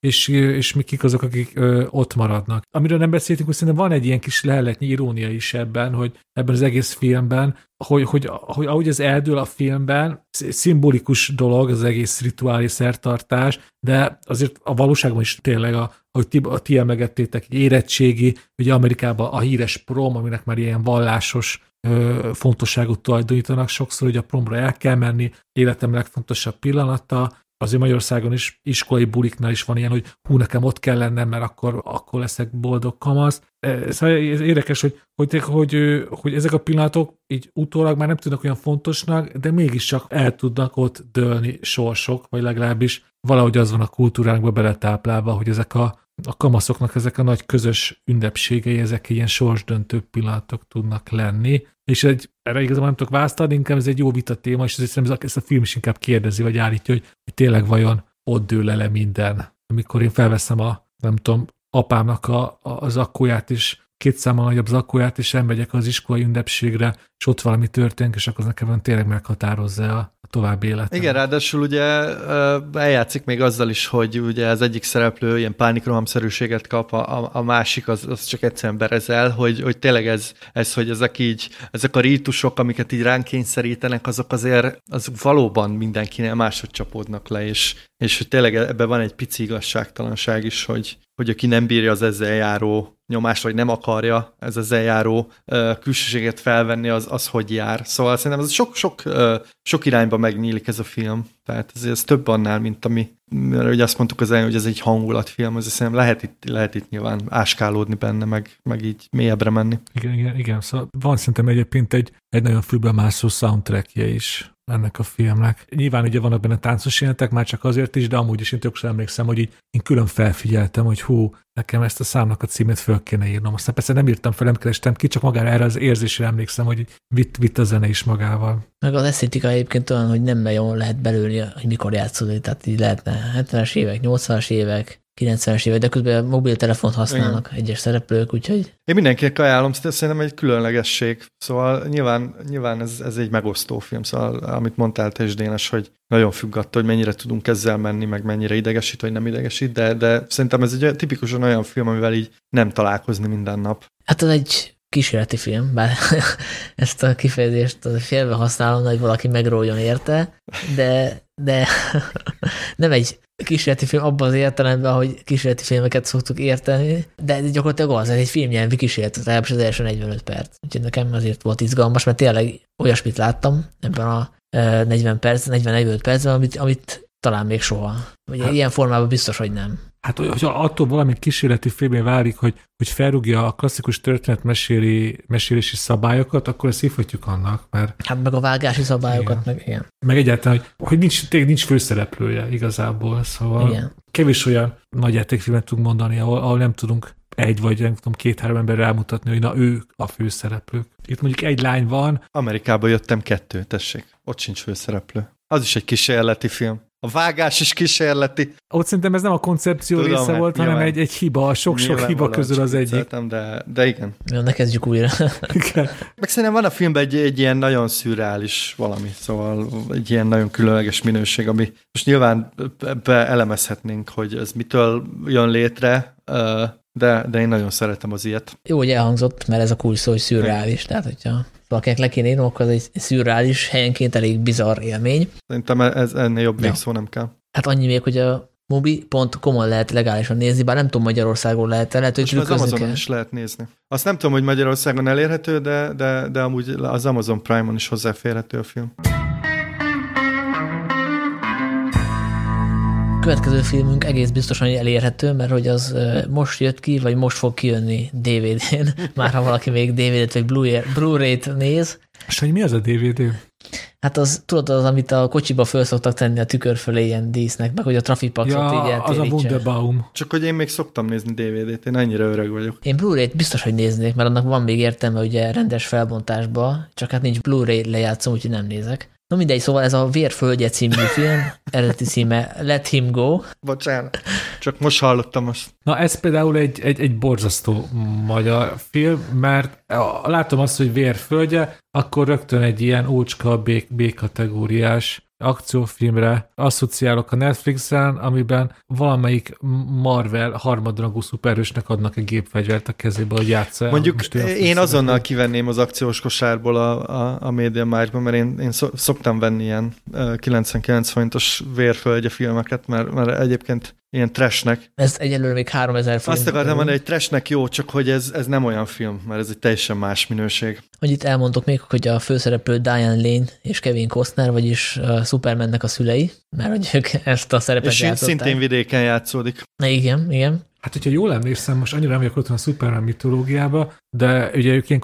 és, és mi kik azok, akik ö, ott maradnak. Amiről nem beszéltünk, hogy szerintem van egy ilyen kis leheletnyi irónia is ebben, hogy ebben az egész filmben, hogy, hogy, hogy ahogy ez eldől a filmben, szimbolikus dolog az egész rituális szertartás, de azért a valóságban is tényleg, a, ahogy ti, a ti emlegettétek, érettségi, ugye Amerikában a híres prom, aminek már ilyen vallásos ö, fontosságot tulajdonítanak sokszor, hogy a promra el kell menni, életem legfontosabb pillanata, azért Magyarországon is iskolai buliknál is van ilyen, hogy hú, nekem ott kell lennem, mert akkor, akkor leszek boldog kamasz. E, szóval ez érdekes, hogy, hogy, hogy, hogy ezek a pillanatok így utólag már nem tűnnek olyan fontosnak, de mégiscsak el tudnak ott dőlni sorsok, vagy legalábbis valahogy az van a kultúránkba beletáplálva, hogy ezek a, a kamaszoknak ezek a nagy közös ünnepségei, ezek ilyen sorsdöntő pillanatok tudnak lenni, és egy, erre igazából nem tudok választ adni, inkább ez egy jó vita téma, és szerintem ezt a film is inkább kérdezi, vagy állítja, hogy, hogy tényleg vajon ott dől le minden. Amikor én felveszem a, nem tudom, apámnak a, a, az akkóját is, két számmal nagyobb zakóját, és elmegyek az iskolai ünnepségre, és ott valami történik, és akkor az nekem tényleg meghatározza a további életet. Igen, ráadásul ugye eljátszik még azzal is, hogy ugye az egyik szereplő ilyen pánikrohamszerűséget kap, a, a másik az, az csak egyszerűen berezel, hogy, hogy tényleg ez, ez, hogy ezek így, ezek a rítusok, amiket így ránk kényszerítenek, azok azért, azok valóban mindenkinél máshogy csapódnak le, és, és hogy tényleg ebben van egy pici igazságtalanság is, hogy, hogy aki nem bírja az ezzel járó nyomást, vagy nem akarja ez ezzel járó uh, külsőséget felvenni, az, az hogy jár. Szóval szerintem ez sok, sok, sok irányba megnyílik ez a film. Tehát ez, ez több annál, mint ami, mert ugye azt mondtuk az elején, hogy ez egy hangulatfilm, ez szerintem lehet itt, lehet itt nyilván áskálódni benne, meg, meg így mélyebbre menni. Igen, igen, igen. Szóval van szerintem egyébként egy, egy nagyon fülbe mászó soundtrackje is ennek a filmnek. Nyilván ugye vannak benne táncos jelentek, már csak azért is, de amúgy is én többször emlékszem, hogy így én külön felfigyeltem, hogy hú, nekem ezt a számnak a címét föl kéne írnom. Aztán persze nem írtam fel, nem kerestem ki, csak magára erre az érzésre emlékszem, hogy vitt, vitt a zene is magával. Meg az esztétika egyébként olyan, hogy nem nagyon lehet belőni, hogy mikor játszódik, tehát így lehetne 70-es évek, 80-as évek, 90-es évek, de közben mobiltelefont használnak Igen. egyes szereplők, úgyhogy... Én mindenkinek ajánlom, szerintem egy különlegesség. Szóval nyilván, nyilván ez, ez egy megosztó film, szóval amit mondtál te is, Dénes, hogy nagyon függ attól, hogy mennyire tudunk ezzel menni, meg mennyire idegesít, vagy nem idegesít, de, de szerintem ez egy tipikusan olyan film, amivel így nem találkozni minden nap. Hát az egy kísérleti film, bár ezt a kifejezést félve használom, hogy valaki megróljon érte, de, de nem egy kísérleti film abban az értelemben, hogy kísérleti filmeket szoktuk érteni, de gyakorlatilag az, ez egy filmnyelvi kísérlet, legalábbis az első 45 perc. Úgyhogy nekem azért volt izgalmas, mert tényleg olyasmit láttam ebben a 40 perc, 40-45 percben, amit, amit talán még soha. Ugye hát, ilyen formában biztos, hogy nem. Hát, hogyha attól valami kísérleti filmén válik, hogy, hogy felrúgja a klasszikus történetmeséli, mesélési szabályokat, akkor ezt hívhatjuk annak, mert... Hát meg a vágási szabályokat, igen. meg igen. Meg egyáltalán, hogy, hogy nincs, tényleg nincs főszereplője igazából, szóval igen. kevés olyan nagy játékfilmet tudunk mondani, ahol, ahol nem tudunk egy vagy nem tudom, két-három ember rámutatni, hogy na ő a főszereplők. Itt mondjuk egy lány van. Amerikába jöttem kettő, tessék. Ott sincs főszereplő. Az is egy kísérleti film. A vágás is kísérleti. Ott szerintem ez nem a koncepció Tudom, része volt, hanem egy, egy hiba, a sok-sok hiba közül az egyik. De, de igen. Ja, ne kezdjük újra. igen. Meg szerintem van a filmben egy, egy ilyen nagyon szürreális valami, szóval egy ilyen nagyon különleges minőség, ami most nyilván beelemezhetnénk, hogy ez mitől jön létre, de, de én nagyon szeretem az ilyet. Jó, hogy elhangzott, mert ez a kulcs szó, hogy szürreális, tehát hogyha valakinek le kéne írni, akkor az egy szürreális, helyenként elég bizarr élmény. Szerintem ez ennél jobb ja. még szó nem kell. Hát annyi még, hogy a mobi.com-on lehet legálisan nézni, bár nem tudom Magyarországon lehet, lehet, hogy Most az Amazonon is lehet nézni. Azt nem tudom, hogy Magyarországon elérhető, de, de, de amúgy az Amazon Prime-on is hozzáférhető a film. Következő filmünk egész biztosan elérhető, mert hogy az most jött ki, vagy most fog kijönni DVD-n, már ha valaki még DVD-t vagy Blu-ray-t néz. És hogy mi az a DVD? Hát az, tudod, az, amit a kocsiba föl szoktak tenni a tükör fölé ilyen dísznek, meg hogy a trafipaxot ja, így az a Wunderbaum. Csak hogy én még szoktam nézni DVD-t, én ennyire öreg vagyok. Én Blu-ray-t biztos, hogy néznék, mert annak van még értelme ugye rendes felbontásba, csak hát nincs Blu-ray lejátszom, úgyhogy nem nézek. No mindegy, szóval ez a Vérföldje című film, eredeti címe Let Him Go. Bocsánat, csak most hallottam azt. Na ez például egy, egy, egy borzasztó magyar film, mert látom azt, hogy Vérföldje, akkor rögtön egy ilyen ócska B-kategóriás akciófilmre asszociálok a Netflixen, amiben valamelyik Marvel harmadrangú szuperhősnek adnak egy gépfegyvert a kezébe, hogy játsza. Mondjuk én azonnal kivenném az akciós kosárból a, a, a Media Marktban, mert én, én szoktam venni ilyen 99 forintos vérföldje filmeket, mert, mert egyébként ilyen trashnek. Ez egyelőre még 3000 forint. Azt akartam mondani, hogy trashnek jó, csak hogy ez, ez nem olyan film, mert ez egy teljesen más minőség. Hogy itt elmondok még, hogy a főszereplő Diane Lane és Kevin Costner, vagyis a Supermannek a szülei, mert hogy ők ezt a szerepet És játszották. szintén vidéken játszódik. Na, igen, igen. Hát, hogyha jól emlékszem, most annyira nem vagyok otthon a Superman mitológiába, de ugye ők ilyen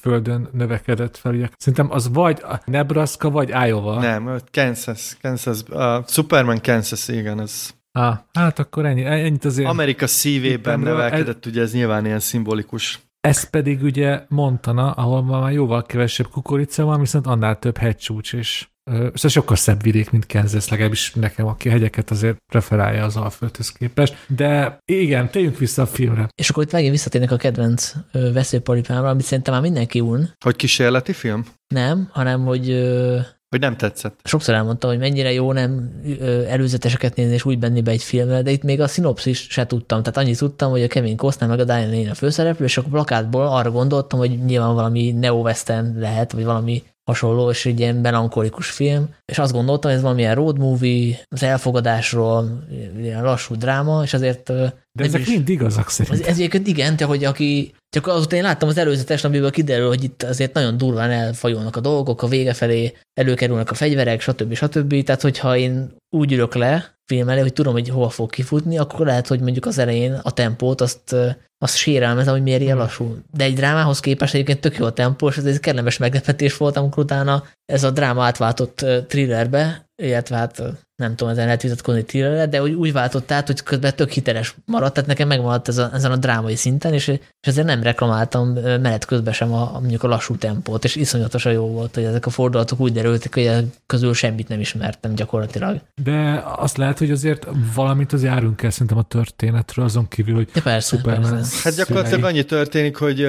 földön növekedett fel. Ugye. Szerintem az vagy a Nebraska, vagy Iowa. Nem, Kansas. Kansas a Superman Kansas, igen, ez Ah, hát akkor ennyi, ennyit azért. Amerika szívében nevelkedett, ez, ugye ez nyilván ilyen szimbolikus. Ez pedig ugye Montana, ahol már jóval kevesebb kukorica van, viszont annál több hegycsúcs, és ez sokkal szebb vidék, mint Kansas, legalábbis nekem, aki a hegyeket azért preferálja az Alföldhöz képest. De igen, térjünk vissza a filmre. És akkor itt megint visszatérnek a kedvenc veszőparipámra, amit szerintem már mindenki un. Hogy kísérleti film? Nem, hanem hogy hogy nem tetszett. Sokszor elmondtam, hogy mennyire jó nem előzeteseket nézni és úgy benni be egy filmre, de itt még a szinopszis se tudtam. Tehát annyit tudtam, hogy a Kevin Costner meg a Diane Lane a főszereplő, és akkor plakátból arra gondoltam, hogy nyilván valami neo-western lehet, vagy valami hasonló, és egy ilyen melankolikus film, és azt gondoltam, hogy ez valamilyen road movie, az elfogadásról, ilyen lassú dráma, és azért... De ezek mind igazak szerintem. Ez, ez igen, de hogy aki... Csak azután én láttam az előzetes, amiből kiderül, hogy itt azért nagyon durván elfajolnak a dolgok, a vége felé előkerülnek a fegyverek, stb. stb. Tehát, hogyha én úgy ülök le film elé, hogy tudom, hogy hova fog kifutni, akkor lehet, hogy mondjuk az elején a tempót azt az sérelmezem, hogy miért ilyen hmm. lassú. De egy drámához képest egyébként tök jó a tempó, és ez egy kellemes meglepetés volt, amikor utána ez a dráma átváltott thrillerbe, illetve hát nem tudom, ezen lehet vitatkozni thriller de úgy, úgy váltott át, hogy közben tök hiteles maradt, tehát nekem megmaradt ez a, ezen a drámai szinten, és, és ezért nem reklamáltam menet közben sem a, mondjuk a lassú tempót, és iszonyatosan jó volt, hogy ezek a fordulatok úgy derültek, hogy közül semmit nem ismertem gyakorlatilag. De azt lehet, hogy azért valamit az járunk el szerintem a történetről, azon kívül, hogy ja, persze, Superman persze. Hát gyakorlatilag annyi történik, hogy uh,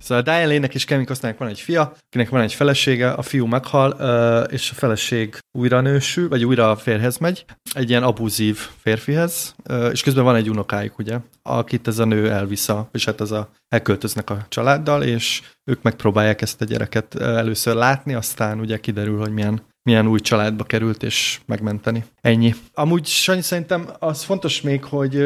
szóval Diane Lane-nek és Kevin Costnernek van egy fia, akinek van egy felesége, a fiú meghal, uh, és a feleség újra nősül, vagy újra férhez megy, egy ilyen abuzív férfihez, és közben van egy unokájuk, ugye, akit ez a nő elvisza, és hát az a, elköltöznek a családdal, és ők megpróbálják ezt a gyereket először látni, aztán ugye kiderül, hogy milyen milyen új családba került, és megmenteni. Ennyi. Amúgy Sanyi szerintem az fontos még, hogy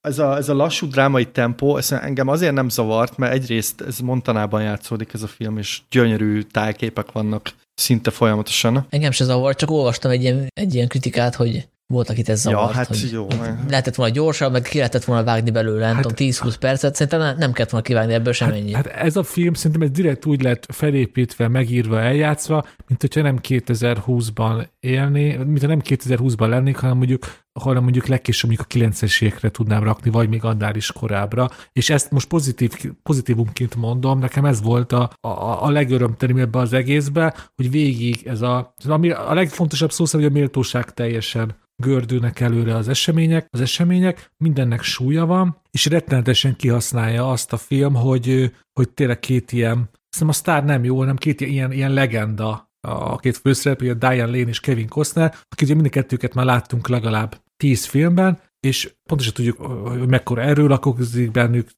ez a, ez a lassú drámai tempó, ez engem azért nem zavart, mert egyrészt ez Montanában játszódik ez a film, és gyönyörű tájképek vannak, szinte folyamatosan. Engem se zavar, csak olvastam egy ilyen, egy ilyen kritikát, hogy volt, akit ez zavart. Ja, hát hogy jó. Lehetett volna gyorsabb, meg ki lehetett volna vágni belőle, nem hát, tudom, 10-20 percet, szerintem nem kellett volna kivágni ebből semmennyi. Hát, hát ez a film szerintem ez direkt úgy lett felépítve, megírva, eljátszva, mint hogyha nem 2020-ban élni, mint ha nem 2020-ban lennék, hanem mondjuk hanem mondjuk legkésőbb mondjuk a 90-es évekre tudnám rakni, vagy még annál is korábbra. És ezt most pozitív, pozitívumként mondom, nekem ez volt a, a, a legörömtelibb ebbe az egészbe, hogy végig ez a, ami a legfontosabb szó szerint, hogy a méltóság teljesen gördülnek előre az események, az események, mindennek súlya van, és rettenetesen kihasználja azt a film, hogy, hogy tényleg két ilyen, hiszem a sztár nem jó, hanem két ilyen, ilyen legenda a két főszereplő, a Diane Lane és Kevin Costner, akik mind a kettőket már láttunk legalább tíz filmben, és pontosan tudjuk, hogy mekkora erről lakozik bennük,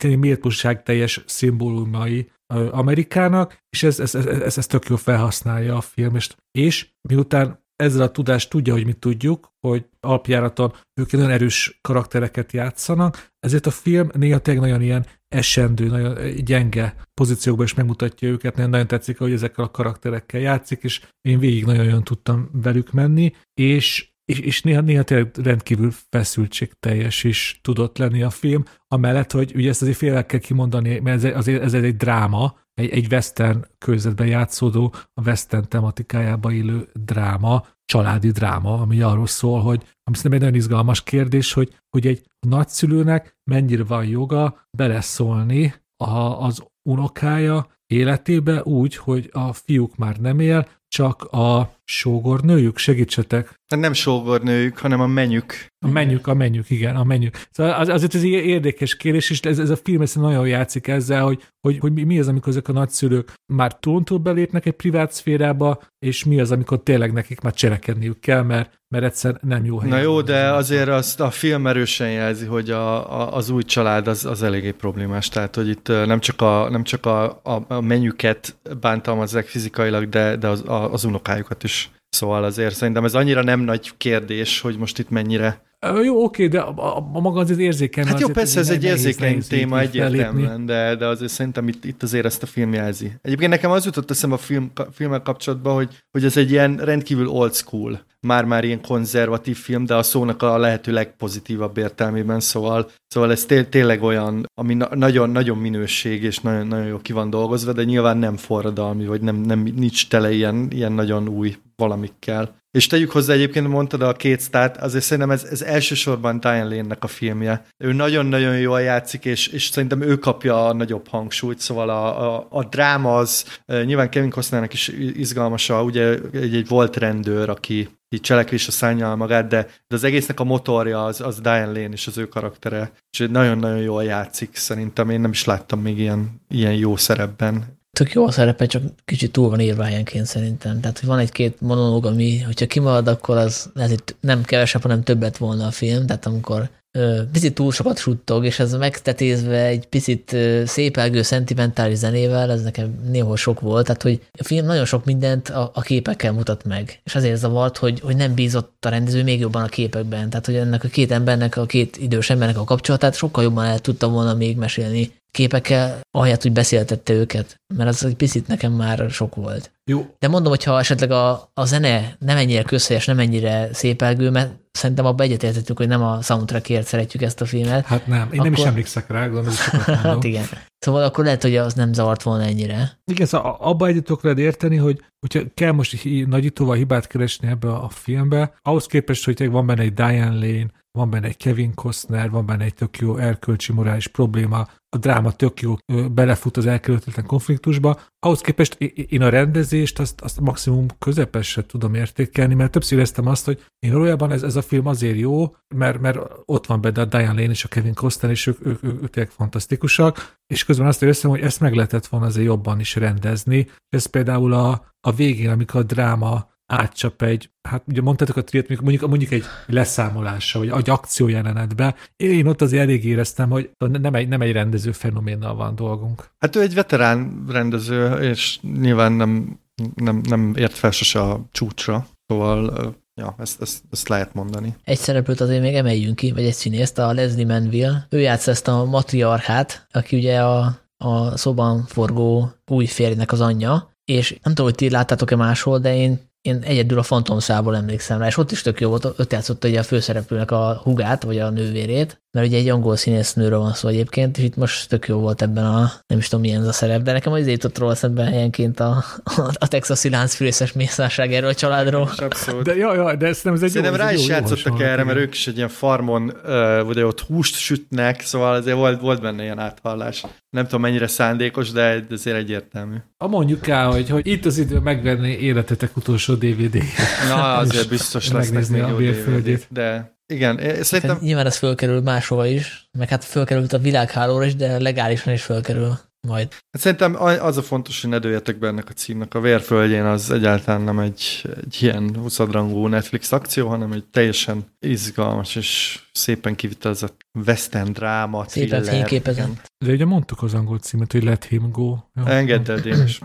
hogy méltóság teljes szimbólumai Amerikának, és ez, ez, ez, ez, ez tök jó felhasználja a film, és, és miután ezzel a tudást tudja, hogy mi tudjuk, hogy alapjáraton ők nagyon erős karaktereket játszanak, ezért a film néha tényleg nagyon ilyen esendő, nagyon gyenge pozíciókban is megmutatja őket, nagyon, nagyon tetszik, hogy ezekkel a karakterekkel játszik, és én végig nagyon-nagyon tudtam velük menni, és és, és néha, néha tényleg rendkívül feszültségteljes is tudott lenni a film, amellett, hogy ugye ezt azért félre kell kimondani, mert ez, azért, ez egy dráma, egy, egy western körzetben játszódó, a western tematikájába illő dráma, családi dráma, ami arról szól, hogy ami szerintem egy nagyon izgalmas kérdés, hogy, hogy egy nagyszülőnek mennyire van joga beleszólni a, az unokája életébe úgy, hogy a fiúk már nem él, csak a sógornőjük, segítsetek. Hát nem sógornőjük, hanem a menyük. A menyük, a menyük, igen, a menyük. Szóval az, azért ez egy érdekes kérdés, és ez, ez a film ezt nagyon játszik ezzel, hogy, hogy, hogy mi az, amikor ezek a nagyszülők már túl belépnek egy privát szférába, és mi az, amikor tényleg nekik már cselekedniük kell, mert, mert egyszer nem jó hely. Na jó, de azért azt a film erősen jelzi, hogy a, a, az új család az, az eléggé problémás, tehát hogy itt nem csak a, nem csak a, a, a menyüket bántalmazzák fizikailag, de, de az, a, az unokájukat is. Szóval azért szerintem ez annyira nem nagy kérdés, hogy most itt mennyire jó, oké, de a, a, a maga azért érzékeny. Hát jó, persze ez egy érzékeny nehéz, téma egyértelműen, de, de azért szerintem itt, itt azért ezt a film jelzi. Egyébként nekem az jutott eszem a film, filmmel kapcsolatban, hogy, hogy ez egy ilyen rendkívül old school, már-már ilyen konzervatív film, de a szónak a lehető legpozitívabb értelmében, szóval, szóval ez té- tényleg olyan, ami nagyon-nagyon minőség, és nagyon, nagyon jó ki van dolgozva, de nyilván nem forradalmi, vagy nem, nem nincs tele ilyen, ilyen nagyon új valamikkel. És tegyük hozzá egyébként, mondtad a két sztát, azért szerintem ez, ez elsősorban Diane Lane-nek a filmje. Ő nagyon-nagyon jól játszik, és, és szerintem ő kapja a nagyobb hangsúlyt, szóval a, a, a dráma az, nyilván Kevin Costnernek is izgalmas, a, ugye egy, egy volt rendőr, aki így cselekvésre szállja magát, de, de az egésznek a motorja az, az Diane Lane és az ő karaktere, és nagyon-nagyon jól játszik szerintem, én nem is láttam még ilyen, ilyen jó szerepben tök jó a szerepe, csak kicsit túl van írva helyenként szerintem. Tehát, hogy van egy-két monológ, ami, hogyha kimarad, akkor az lehet, hogy nem kevesebb, hanem többet volna a film. Tehát amikor ö, picit túl sokat suttog, és ez megtetézve egy picit ö, szépelgő, szentimentális zenével, ez nekem néhol sok volt. Tehát, hogy a film nagyon sok mindent a, a képekkel mutat meg. És azért zavart, hogy, hogy nem bízott a rendező még jobban a képekben. Tehát, hogy ennek a két embernek, a két idős embernek a kapcsolatát sokkal jobban el tudta volna még mesélni képekkel, ahelyett, hogy beszéltette őket, mert az egy picit nekem már sok volt. Jó. De mondom, hogyha esetleg a, a zene nem ennyire közhelyes, nem ennyire szépelgő, mert szerintem abban egyetértettük, hogy nem a soundtrackért szeretjük ezt a filmet. Hát nem, én akkor... nem is emlékszek rá, gondolom, hogy Hát igen. Szóval akkor lehet, hogy az nem zavart volna ennyire. Igen, szóval abba egyet tudok veled érteni, hogy hogyha kell most nagyítóval hibát keresni ebbe a filmbe, ahhoz képest, hogy van benne egy Diane Lane, van benne egy Kevin Costner, van benne egy tök jó erkölcsi morális probléma, a dráma tök jó belefut az elkerülhetetlen konfliktusba. Ahhoz képest én a rendezést azt, azt maximum közepesre tudom értékelni, mert többször éreztem azt, hogy én valójában ez, ez a film azért jó, mert, mert ott van benne a Diane Lane és a Kevin Costner, és ők, ők, ők, ők tényleg fantasztikusak, és közben azt érzem, hogy ezt meg lehetett volna azért jobban is rendezni. Ez például a, a végén, amikor a dráma átcsap egy, hát ugye mondtátok a triát, mondjuk, mondjuk egy leszámolása, vagy egy akciójelenetbe. Én ott azért elég éreztem, hogy nem egy, nem egy rendező fenoménnal van dolgunk. Hát ő egy veterán rendező, és nyilván nem, nem, nem ért fel sose a csúcsra, szóval Ja, ezt, ezt, ezt lehet mondani. Egy szereplőt azért még emeljünk ki, vagy egy színészt, a Leslie Manville. Ő játsza ezt a matriarchát, aki ugye a, a szoban forgó új férjnek az anyja, és nem tudom, hogy ti láttátok-e máshol, de én én egyedül a Phantom szából emlékszem rá, és ott is tök jó volt, ott játszott ugye a főszereplőnek a hugát, vagy a nővérét, mert ugye egy angol színésznőről van szó egyébként, és itt most tök jó volt ebben a, nem is tudom milyen ez a szerep, de nekem az jutott róla szemben helyenként a, a, a texasi láncfűrészes mészárság erről a családról. Abszolút. De, ja, ja, de ez nem ez egy Szerintem jó, rá is jó, jó játszottak hasonlat, erre, mert ők is egy ilyen farmon, uh, ugye ott húst sütnek, szóval azért volt, volt benne ilyen áthallás. Nem tudom mennyire szándékos, de azért egyértelmű. A mondjuk el, hogy, hogy itt az idő megvenni életetek utolsó DVD-jét. Na, azért biztos lesznek megnézni még a jó. DVD-k, De igen, én szerintem Hát nyilván ez fölkerül máshova is, meg hát fölkerült a világhálóra is, de legálisan is fölkerül majd. Hát szerintem az a fontos, hogy ne dőljetek be ennek a címnek. A vérföldjén az egyáltalán nem egy, egy ilyen 20 rangú Netflix akció, hanem egy teljesen izgalmas és szépen kivitelezett western dráma, Szépen fényképezett. De ugye mondtuk az angol címet, hogy Let Him Go. Ja. Engedd el, Dénes.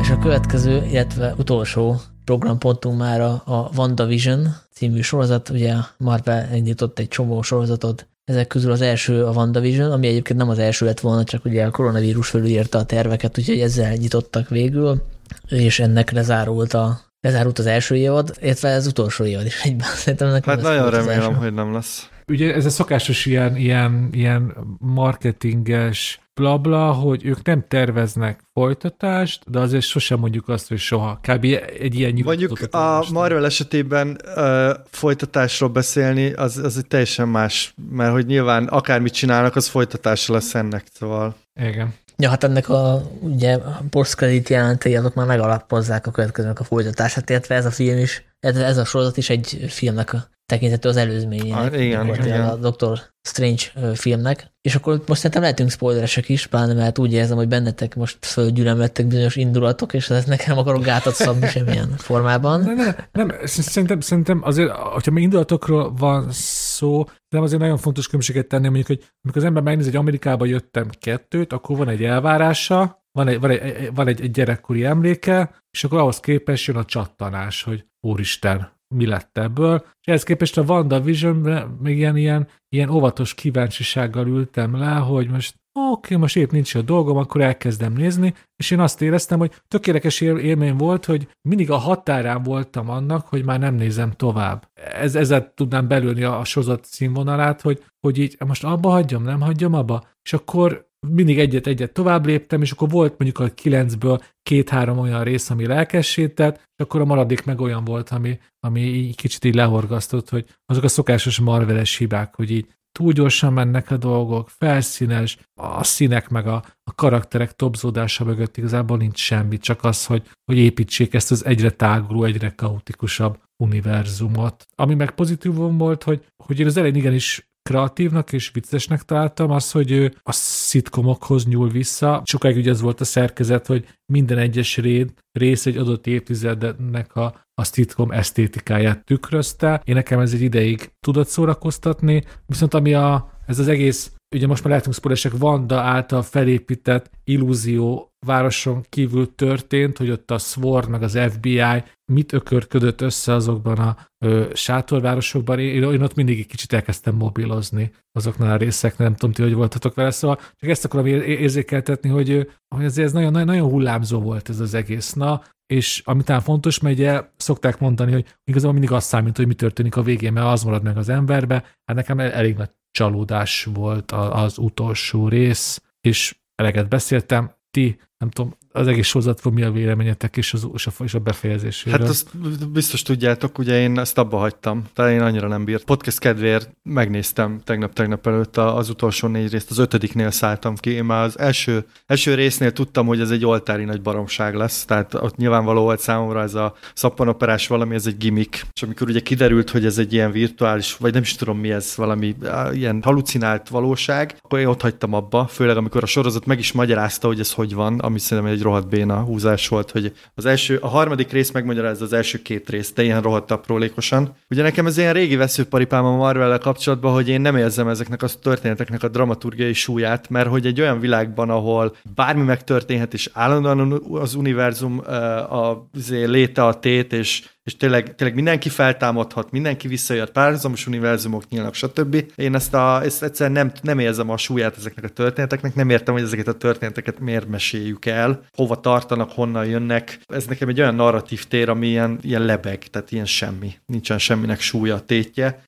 És a következő, illetve utolsó programpontunk már a, a WandaVision című sorozat, ugye Marvel indított egy csomó sorozatot, ezek közül az első a WandaVision, ami egyébként nem az első lett volna, csak ugye a koronavírus fölülírta a terveket, úgyhogy ezzel nyitottak végül, és ennek lezárult a lezárult az első évad, illetve az utolsó évad is egyben. Szerintem ennek Hát nagyon az remélem, hogy nem lesz. Ugye ez a szokásos ilyen, ilyen, ilyen marketinges blabla, hogy ők nem terveznek folytatást, de azért sosem mondjuk azt, hogy soha. Kb. egy ilyen Mondjuk a. Marvel esetében uh, folytatásról beszélni, az, az egy teljesen más, mert hogy nyilván akármit csinálnak, az folytatása lesz ennek, szóval. Igen. Ja, hát ennek a ugye post-credit jelentei, azok már megalapozzák a következőnek a folytatását, illetve ez a film is, ez, ez a sorozat is egy filmnek a tekintető az előzményének. Ah, igen, igen. A Doctor Strange filmnek. És akkor most szerintem lehetünk spoileresek is, pláne mert úgy érzem, hogy bennetek most fölgyülemlettek bizonyos indulatok, és ez nekem akarok gátat szabni semmilyen formában. Nem, nem, nem, szerintem, szerintem azért, hogyha mi indulatokról van szó, nem azért nagyon fontos különbséget tenni, mondjuk, hogy amikor az ember megnéz, hogy Amerikába jöttem kettőt, akkor van egy elvárása, van egy, van egy, van egy, egy gyerekkori emléke, és akkor ahhoz képest jön a csattanás, hogy úristen, mi lett ebből. És ehhez képest a WandaVision még ilyen, ilyen, ilyen óvatos kíváncsisággal ültem le, hogy most oké, most épp nincs a dolgom, akkor elkezdem nézni, és én azt éreztem, hogy tökéletes él- élmény volt, hogy mindig a határán voltam annak, hogy már nem nézem tovább. Ez, ezzel tudnám belülni a, a sorozat színvonalát, hogy, hogy így most abba hagyjam, nem hagyjam abba, és akkor mindig egyet-egyet tovább léptem, és akkor volt mondjuk a kilencből két-három olyan rész, ami lelkesített, és akkor a maradék meg olyan volt, ami, ami így kicsit így lehorgasztott, hogy azok a szokásos marveles hibák, hogy így túl gyorsan mennek a dolgok, felszínes, a színek meg a, a karakterek topzódása mögött igazából nincs semmi, csak az, hogy, hogy építsék ezt az egyre táguló, egyre kaotikusabb univerzumot. Ami meg pozitívum volt, hogy, hogy én az elején igenis kreatívnak és viccesnek találtam, az, hogy ő a szitkomokhoz nyúl vissza. Sokáig ugye az volt a szerkezet, hogy minden egyes réd, rész egy adott évtizednek a, a szitkom esztétikáját tükrözte. Én nekem ez egy ideig tudott szórakoztatni, viszont ami a, ez az egész, ugye most már lehetünk spoileresek, Vanda által felépített illúzió városon kívül történt, hogy ott a SWORD meg az FBI mit ökörködött össze azokban a ö, sátorvárosokban. Én, én ott mindig egy kicsit elkezdtem mobilozni azoknál a részeknél, nem tudom ti, hogy voltatok vele, szóval csak ezt akarom ér- érzékeltetni, hogy, hogy azért ez nagyon, nagyon, hullámzó volt ez az egész. Na, és amit talán fontos, mert ugye szokták mondani, hogy igazából mindig azt számít, hogy mi történik a végén, mert az marad meg az emberbe. Hát nekem el- elég nagy csalódás volt az utolsó rész, és eleget beszéltem, ti, nem tudom, az egész sorozatról mi a véleményetek és, az, és, a, és a befejezéséről. Hát azt biztos tudjátok, ugye én ezt abba hagytam, tehát én annyira nem bírt. Podcast kedvéért megnéztem tegnap-tegnap előtt az utolsó négy részt, az ötödiknél szálltam ki. Én már az első, első résznél tudtam, hogy ez egy oltári nagy baromság lesz, tehát ott nyilvánvaló volt számomra ez a szappanoperás valami, ez egy gimmick. És amikor ugye kiderült, hogy ez egy ilyen virtuális, vagy nem is tudom mi ez, valami ilyen halucinált valóság, akkor én ott hagytam abba, főleg amikor a sorozat meg is magyarázta, hogy ez hogy van, ami szerintem egy rohadt béna húzás volt, hogy az első, a harmadik rész megmagyarázza az első két részt, de ilyen rohadt aprólékosan. Ugye nekem ez ilyen régi veszőparipám a marvel kapcsolatban, hogy én nem érzem ezeknek a történeteknek a dramaturgiai súlyát, mert hogy egy olyan világban, ahol bármi megtörténhet, és állandóan az univerzum ö, a, azért léte a tét, és és tényleg, tényleg mindenki feltámadhat, mindenki visszajött, párhuzamos univerzumok nyílnak, stb. Én ezt, a, ezt egyszerűen nem, nem érzem a súlyát ezeknek a történeteknek, nem értem, hogy ezeket a történeteket miért meséljük el, hova tartanak, honnan jönnek. Ez nekem egy olyan narratív tér, ami ilyen, ilyen lebeg, tehát ilyen semmi. Nincsen semminek súlya, tétje.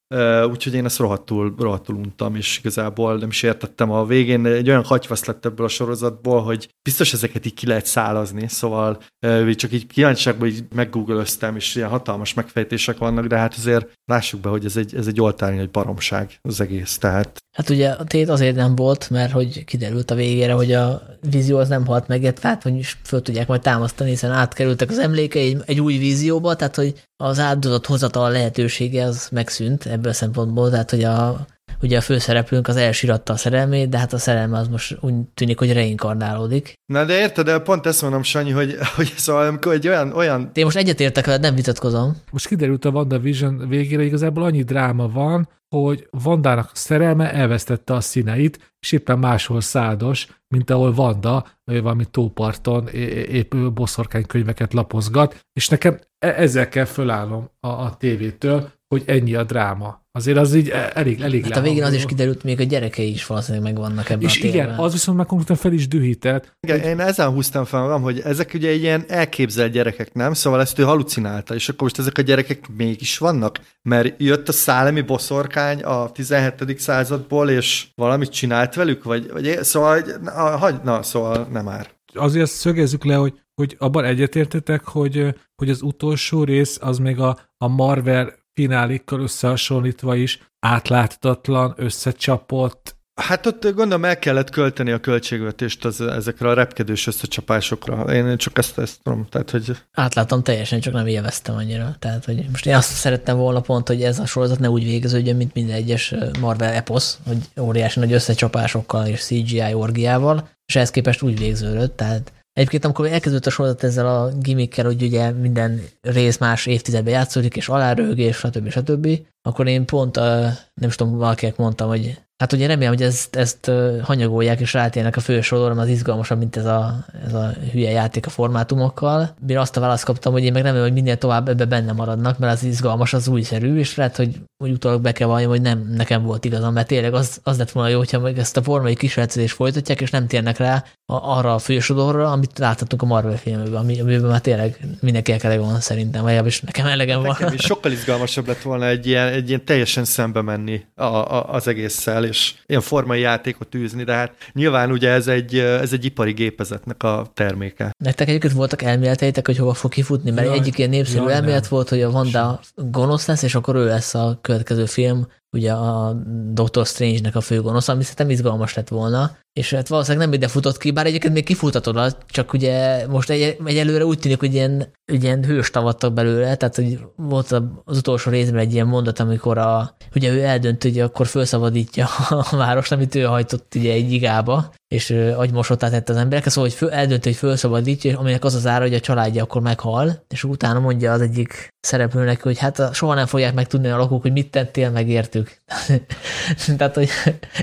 Úgyhogy én ezt rohadtul, rohadtul untam, és igazából nem is értettem a végén. Egy olyan hagyvasz lett ebből a sorozatból, hogy biztos ezeket így ki lehet szálazni, szóval csak így kíváncsiságban így meggoogleöztem, és ilyen hatalmas megfejtések vannak, de hát azért lássuk be, hogy ez egy, ez egy oltári egy baromság az egész, tehát Hát ugye a tét azért nem volt, mert hogy kiderült a végére, hogy a vízió az nem halt meg, tehát hogy föl tudják majd támasztani, hiszen átkerültek az emlékei egy, egy új vízióba, tehát hogy az áldozat hozatal lehetősége az megszűnt ebből a szempontból, tehát hogy a, ugye a főszereplőnk az elsiratta a szerelmét, de hát a szerelme az most úgy tűnik, hogy reinkarnálódik. Na de érted, de pont ezt mondom, Sanyi, hogy, hogy szóval amikor egy olyan... olyan... Én most egyetértek veled, nem vitatkozom. Most kiderült a WandaVision végére, igazából annyi dráma van, hogy Vandának szerelme elvesztette a színeit, és éppen máshol szádos, mint ahol Vanda valami tóparton épp boszorkánykönyveket lapozgat, és nekem e-, ezzel kell fölállnom a, a tévétől, hogy ennyi a dráma. Azért az így elég, elég Hát a végén az is kiderült, még a gyerekei is valószínűleg megvannak ebben És a igen, az viszont már konkrétan fel is dühített. Igen, hogy... én ezen húztam fel magam, hogy ezek ugye ilyen elképzelt gyerekek, nem? Szóval ezt ő halucinálta, és akkor most ezek a gyerekek mégis vannak, mert jött a szálemi boszorkány a 17. századból, és valamit csinált velük, vagy, vagy szóval, na, na, szóval nem már. Azért szögezzük le, hogy hogy abban egyetértetek, hogy, hogy az utolsó rész az még a, a Marvel finálikkal összehasonlítva is átláthatatlan, összecsapott. Hát ott gondolom el kellett költeni a költségvetést az, ezekre a repkedős összecsapásokra. Én csak ezt, ezt tudom, tehát hogy... Átláttam teljesen, csak nem élveztem annyira. Tehát, hogy most én azt szerettem volna pont, hogy ez a sorozat ne úgy végeződjön, mint minden egyes Marvel eposz, hogy óriási nagy összecsapásokkal és CGI orgiával, és ehhez képest úgy végződött, tehát Egyébként, amikor elkezdődött a sorozat ezzel a gimmickkel, hogy ugye minden rész más évtizedben játszódik, és alárőgés, stb. stb., akkor én pont, nem is tudom, valakinek mondtam, hogy Hát ugye remélem, hogy ezt, ezt hanyagolják és rátérnek a fősorolam, az izgalmasabb, mint ez a, ez a hülye játék a formátumokkal. Mire azt a választ kaptam, hogy én meg nem hogy minél tovább ebbe benne maradnak, mert az izgalmas, az újszerű, és lehet, hogy, hogy utólag be kell valljam, hogy nem nekem volt igazam, mert tényleg az, az lett volna jó, hogyha meg ezt a formai kísérletezést folytatják, és nem térnek rá a, arra a fősodorra, amit láthatunk a Marvel filmekben, ami, amiben már tényleg mindenki elege van szerintem, vagy is nekem elegem van. Nekem is sokkal izgalmasabb lett volna egy ilyen, egy ilyen teljesen szembe menni a, a, az egésszel, és ilyen formai játékot űzni, de hát nyilván ugye ez egy, ez egy ipari gépezetnek a terméke. Nektek egyébként voltak elméleteitek, hogy hova fog kifutni, mert jaj, egyik ilyen népszerű jaj, elmélet nem. volt, hogy a Wanda gonosz lesz, és akkor ő lesz a következő film, ugye a Doctor Strange-nek a főgonosz, ami szerintem izgalmas lett volna, és hát valószínűleg nem ide futott ki, bár egyébként még kifutatod, csak ugye most egy, egyelőre úgy tűnik, hogy ilyen, ilyen hős tavattak belőle, tehát hogy volt az utolsó részben egy ilyen mondat, amikor a, ugye ő eldönt, hogy akkor felszabadítja a várost, amit ő hajtott ugye egy igába, és agymosottá tette az emberek, szóval hogy föl, eldönt, hogy felszabadítja, aminek az az ára, hogy a családja akkor meghal, és utána mondja az egyik szereplőnek, hogy hát soha nem fogják megtudni a lakók, hogy mit tettél, megértük. Tehát, hogy,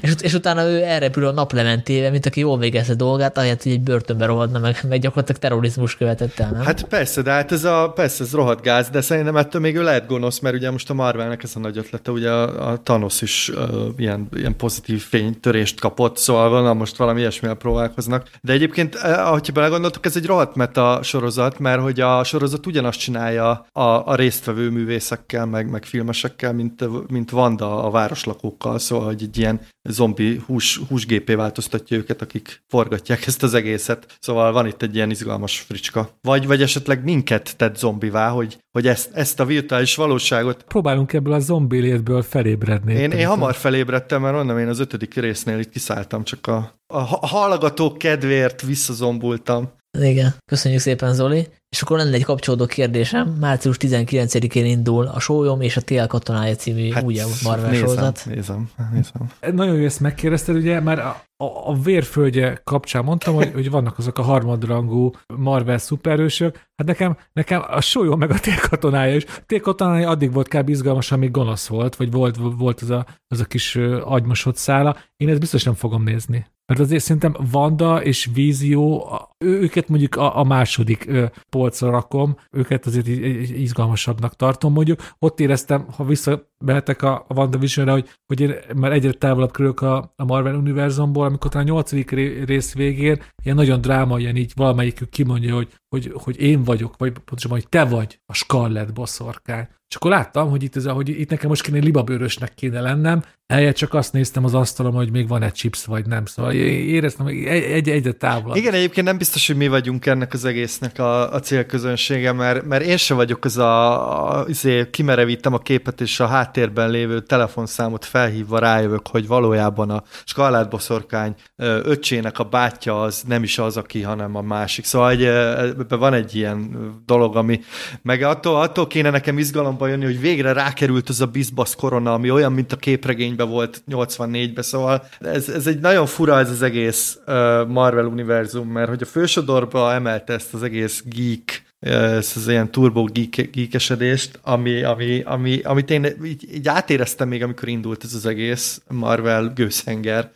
és, és utána ő elrepül a naplementébe, mint aki jól végezte dolgát, ahelyett, hogy egy börtönbe rohadna meg, meg gyakorlatilag terrorizmus követett el, nem? Hát persze, de hát ez a, persze, ez rohadt gáz, de szerintem ettől még ő lehet gonosz, mert ugye most a Marvelnek ez a nagy ötlete, ugye a, a Thanos is uh, ilyen, ilyen pozitív fénytörést kapott, szóval van, most valami ilyesmivel próbálkoznak. De egyébként, ahogy belegondoltok, ez egy rohadt meta sorozat, mert hogy a sorozat ugyanazt csinálja a, a résztvevő művészekkel, meg, meg filmesekkel, mint, mint Vanda a városlakókkal, szóval, hogy egy ilyen zombi hús, húsgépé változtatja őket, akik forgatják ezt az egészet. Szóval van itt egy ilyen izgalmas fricska. Vagy, vagy esetleg minket tett zombivá, hogy, hogy ezt, ezt a virtuális valóságot... Próbálunk ebből a zombi létből felébredni. Én, én hamar felébredtem, mert onnan én az ötödik résznél itt kiszálltam, csak a, a hallgatók kedvéért visszazombultam. Igen, köszönjük szépen Zoli. És akkor lenne egy kapcsolódó kérdésem. Március 19-én indul a Sólyom és a Tél katonája című hát, újabb Marvel nézem, sorozat. Nézem, nézem. Nagyon jó, ezt megkérdezted, ugye, már a, a, a vérföldje kapcsán mondtam, hogy, hogy vannak azok a harmadrangú Marvel szuperősök. Hát nekem, nekem a Sólyom meg a Tél katonája is. A Tél katonája addig volt kb. izgalmas, amíg gonosz volt, vagy volt, volt az a, az a kis agymosott szála. Én ezt biztos nem fogom nézni. mert azért szerintem Vanda és Vízió, őket mondjuk a, a második polcra rakom, őket azért izgalmasabbnak tartom mondjuk. Ott éreztem, ha visszamehetek a, a WandaVision-re, hogy, hogy én már egyre távolabb kerülök a, Marvel univerzumból, amikor talán a nyolcadik rész végén ilyen nagyon dráma, ilyen így valamelyikük kimondja, hogy, hogy, hogy én vagyok, vagy pontosabban, hogy te vagy a Scarlett boszorkány. És akkor láttam, hogy itt, ez, hogy itt nekem most kéne libabőrösnek kéne lennem, Eljött csak azt néztem az asztalon, hogy még van egy chips, vagy nem. Szóval éreztem, hogy egy, egy, egyre távol. Igen, egyébként nem biztos, hogy mi vagyunk ennek az egésznek a, a célközönsége, mert, mert én sem vagyok az a, a azért kimerevítem a képet, és a háttérben lévő telefonszámot felhívva rájövök, hogy valójában a Skarlát boszorkány öccsének a bátyja az nem is az, aki, hanem a másik. Szóval egy, ebben van egy ilyen dolog, ami meg attól, attól kéne nekem izgalomba jönni, hogy végre rákerült az a bizbasz korona, ami olyan, mint a képregény volt 84-ben, szóval ez, ez egy nagyon fura ez az egész Marvel univerzum, mert hogy a fősodorba emelte ezt az egész geek ez az ilyen turbo geek, geekesedést, ami, ami, ami, amit én így, így átéreztem még, amikor indult ez az egész Marvel gőzhenger.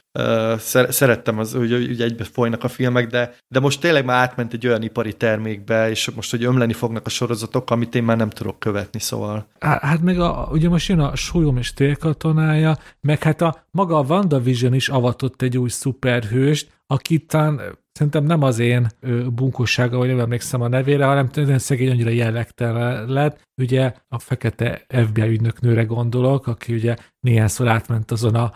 Szerettem az, hogy, hogy egybe folynak a filmek, de, de most tényleg már átment egy olyan ipari termékbe, és most, hogy ömleni fognak a sorozatok, amit én már nem tudok követni, szóval. Hát meg a, ugye most jön a súlyom és télkatonája, meg hát a maga a WandaVision is avatott egy új szuperhőst, akit talán szerintem nem az én bunkossága, vagy nem emlékszem a nevére, hanem szegény annyira jellegtelen lett. Ugye a fekete FBI ügynöknőre gondolok, aki ugye néhányszor átment azon a,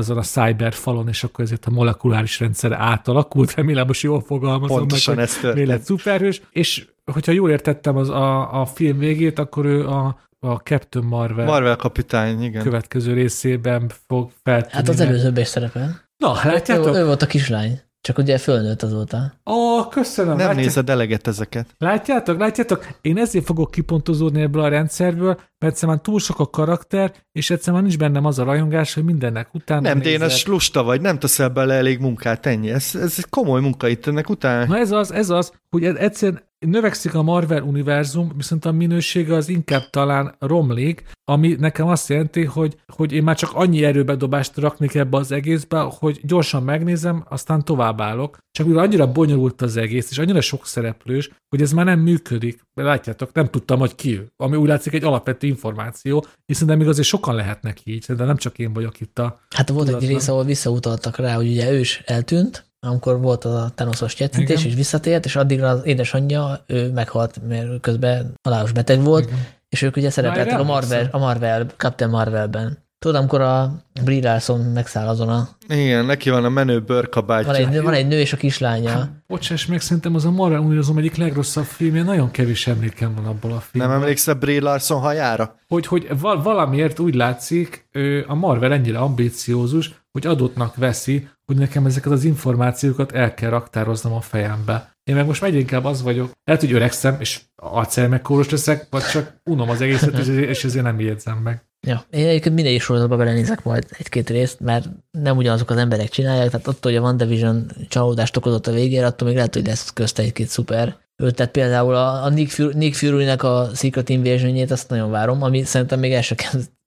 azon a cyber falon, és akkor ezért a molekuláris rendszer átalakult, remélem most jól fogalmazom Pontosan meg, ez történt. lett szuperhős, és hogyha jól értettem az a, a film végét, akkor ő a a Captain Marvel, Marvel kapitány, igen. következő részében fog feltűnni. Hát az előzőben is szerepel. Na, látjátok? Ő, ő volt a kislány. Csak ugye fölnőtt azóta. Ó, köszönöm. Nem Látját... nézed eleget ezeket. Látjátok, látjátok? Én ezért fogok kipontozódni ebből a rendszerből, mert egyszerűen túl sok a karakter, és egyszerűen nincs bennem az a rajongás, hogy mindennek utána Nem, Dénes, lusta vagy, nem teszel bele elég munkát, ennyi. Ez, ez komoly munka itt ennek után. Na ez az, ez az, hogy egyszerűen növekszik a Marvel univerzum, viszont a minősége az inkább talán romlik, ami nekem azt jelenti, hogy, hogy én már csak annyi erőbedobást raknék ebbe az egészbe, hogy gyorsan megnézem, aztán továbbállok. Csak mivel annyira bonyolult az egész, és annyira sok szereplős, hogy ez már nem működik. Látjátok, nem tudtam, hogy ki ő. Ami úgy látszik egy alapvető információ, hiszen még azért sokan lehetnek így, de nem csak én vagyok itt a... Hát volt tudatlan. egy rész, ahol visszautaltak rá, hogy ugye ő is eltűnt, amikor volt a Thanosos csetintés, és visszatért, és addigra az édesanyja, ő meghalt, mert közben halálos beteg volt, Igen. és ők ugye szerepeltek a Marvel, a Marvel, Captain Marvelben. Tudod, amikor a Brie Larson megszáll azon a... Igen, neki van a menő bőrkabátja. Van egy, van egy nő és a kislánya. Hát, bocsáss meg, szerintem az a Marvel Univerzum egyik legrosszabb filmje, nagyon kevés emlékem van abból a filmben. Nem emlékszel Brie Larson hajára? Hogy, hogy val- valamiért úgy látszik, a Marvel ennyire ambíciózus, hogy adottnak veszi, hogy nekem ezeket az információkat el kell raktároznom a fejembe. Én meg most egyre inkább az vagyok, lehet, hogy öregszem, és alcermekóros leszek, vagy csak unom az egészet, és ezért nem jegyzem meg. Ja, én egyébként is sorozatba belenézek majd egy-két részt, mert nem ugyanazok az emberek csinálják, tehát attól, hogy a WandaVision csalódást okozott a végére, attól még lehet, hogy lesz közt egy-két szuper. Tehát például a, a Nick, Fury, Nick Fury-nek a Secret invasion azt nagyon várom, ami szerintem még el sem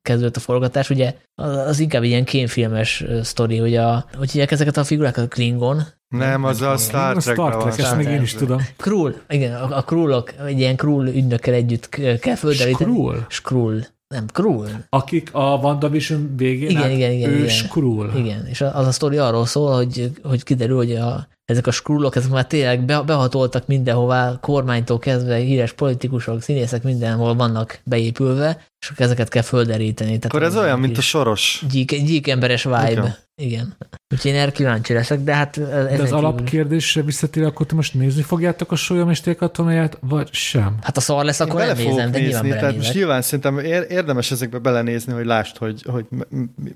kezdődött a forgatás, ugye az inkább ilyen kémfilmes sztori, hogy a, hogy hívják ezeket a figurákat, a Klingon, nem, az a Star Trek. A Star Trek, ezt még én is tudom. Krull, igen, a, a Krullok, egy ilyen Krull ügynökkel együtt kell földeríteni. Skrull? Skrull. Nem, Krull. Akik a WandaVision végén igen, igen, igen, ő igen. Skrull. Igen, és az a sztori arról szól, hogy, hogy kiderül, hogy a, ezek a skrullok, ezek már tényleg be, behatoltak mindenhová, kormánytól kezdve híres politikusok, színészek mindenhol vannak beépülve, és akkor ezeket kell földeríteni. Tehát akkor ez olyan, mint a soros. Gyík, gyík emberes vibe. Igen. Igen. Úgyhogy én erre kíváncsi leszek, de hát... Ez de az alapkérdésre visszatér, akkor te most nézni fogjátok a sólyomesték katonáját, vagy sem? Hát a szar lesz, akkor nem nézem, de nyilván tehát most nyilván szerintem érdemes ezekbe belenézni, hogy lásd, hogy, hogy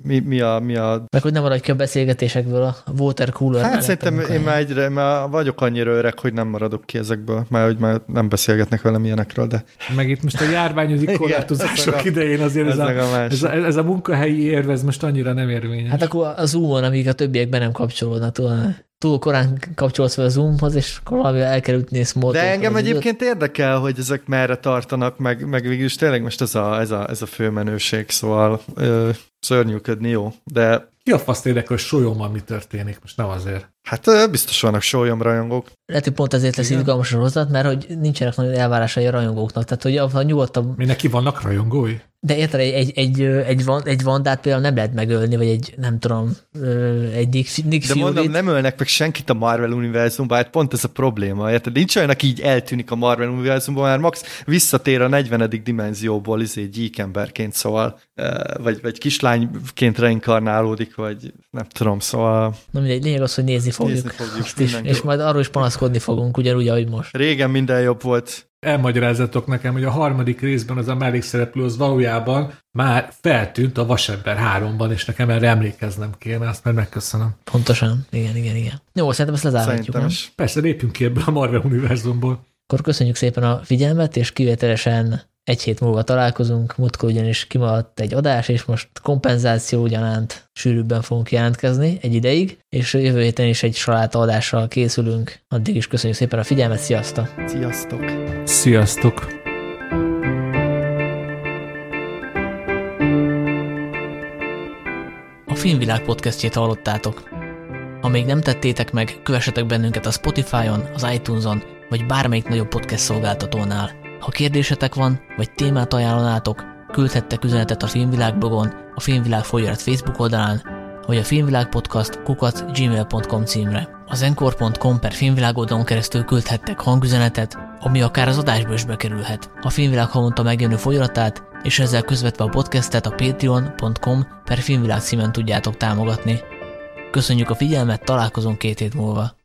mi, mi, a, mi a... Meg hogy nem maradj ki a beszélgetésekből a water cooler. Hát szerintem én már, egyre, már vagyok annyira öreg, hogy nem maradok ki ezekből, már hogy már nem beszélgetnek velem ilyenekről, de... Meg itt most a járványügyi korlátozások idején azért ez, ez, a, a ez, a, ez a munkahelyi érv, ez most annyira nem érvényes. Hát akkor az Zoom-on, amíg a többiekben nem kapcsolódnak, túl, túl korán kapcsolsz fel a Zoomhoz, és akkor valami elkerült small De engem egyébként időt. érdekel, hogy ezek merre tartanak, meg, meg végülis tényleg most ez a, ez a, ez a főmenőség, szóval ö, szörnyűködni jó, de ki a fasz érdekel, hogy sólyommal mi történik, most nem azért. Hát biztos vannak sólyom rajongók. Lehet, hogy pont ezért lesz izgalmas a sorozat, mert hogy nincsenek nagyon elvárásai a rajongóknak. Tehát, hogy a, a nyugodtabb, Mindenki vannak rajongói? de érted, egy, egy, egy, egy, van, egy vandát például nem lehet megölni, vagy egy, nem tudom, egy Nick, Nick De mondom, Fury-t. nem ölnek meg senkit a Marvel univerzumban, hát pont ez a probléma, érted? Nincs olyan, aki így eltűnik a Marvel univerzumban, mert Max visszatér a 40. dimenzióból izé gyíkemberként, szóval, vagy, vagy kislányként reinkarnálódik, vagy nem tudom, szóval Na mindegy, lényeg az, hogy nézni fogjuk. Nézni fogjuk Azt is, és majd arról is panaszkodni fogunk, ugyanúgy, ahogy most. régen minden jobb volt. Elmagyarázzatok nekem, hogy a harmadik részben az a mellékszereplő az valójában már feltűnt a Vasember 3-ban, és nekem erre emlékeznem kéne, azt már megköszönöm. Pontosan. Igen, igen, igen. Jó, szerintem ezt lezárhatjuk, nem? Persze lépjünk ki ebből a Marvel univerzumból. Akkor köszönjük szépen a figyelmet, és kivételesen egy hét múlva találkozunk. Múltkor ugyanis kimaradt egy adás, és most kompenzáció ugyanánt sűrűbben fogunk jelentkezni egy ideig, és jövő héten is egy saláta adással készülünk. Addig is köszönjük szépen a figyelmet, sziasztok! Sziasztok! Sziasztok! A Filmvilág podcastjét hallottátok. Ha még nem tettétek meg, kövessetek bennünket a Spotify-on, az iTunes-on, vagy bármelyik nagyobb podcast szolgáltatónál. Ha kérdésetek van, vagy témát ajánlanátok, küldhettek üzenetet a Filmvilág blogon, a Filmvilág folyóirat Facebook oldalán, vagy a Filmvilág podcast kukat gmail.com címre. Az encore.com per Filmvilág oldalon keresztül küldhettek hangüzenetet, ami akár az adásba is bekerülhet. A Filmvilág havonta megjelenő folyamatát, és ezzel közvetve a podcastet a patreon.com per Filmvilág címen tudjátok támogatni. Köszönjük a figyelmet, találkozunk két hét múlva.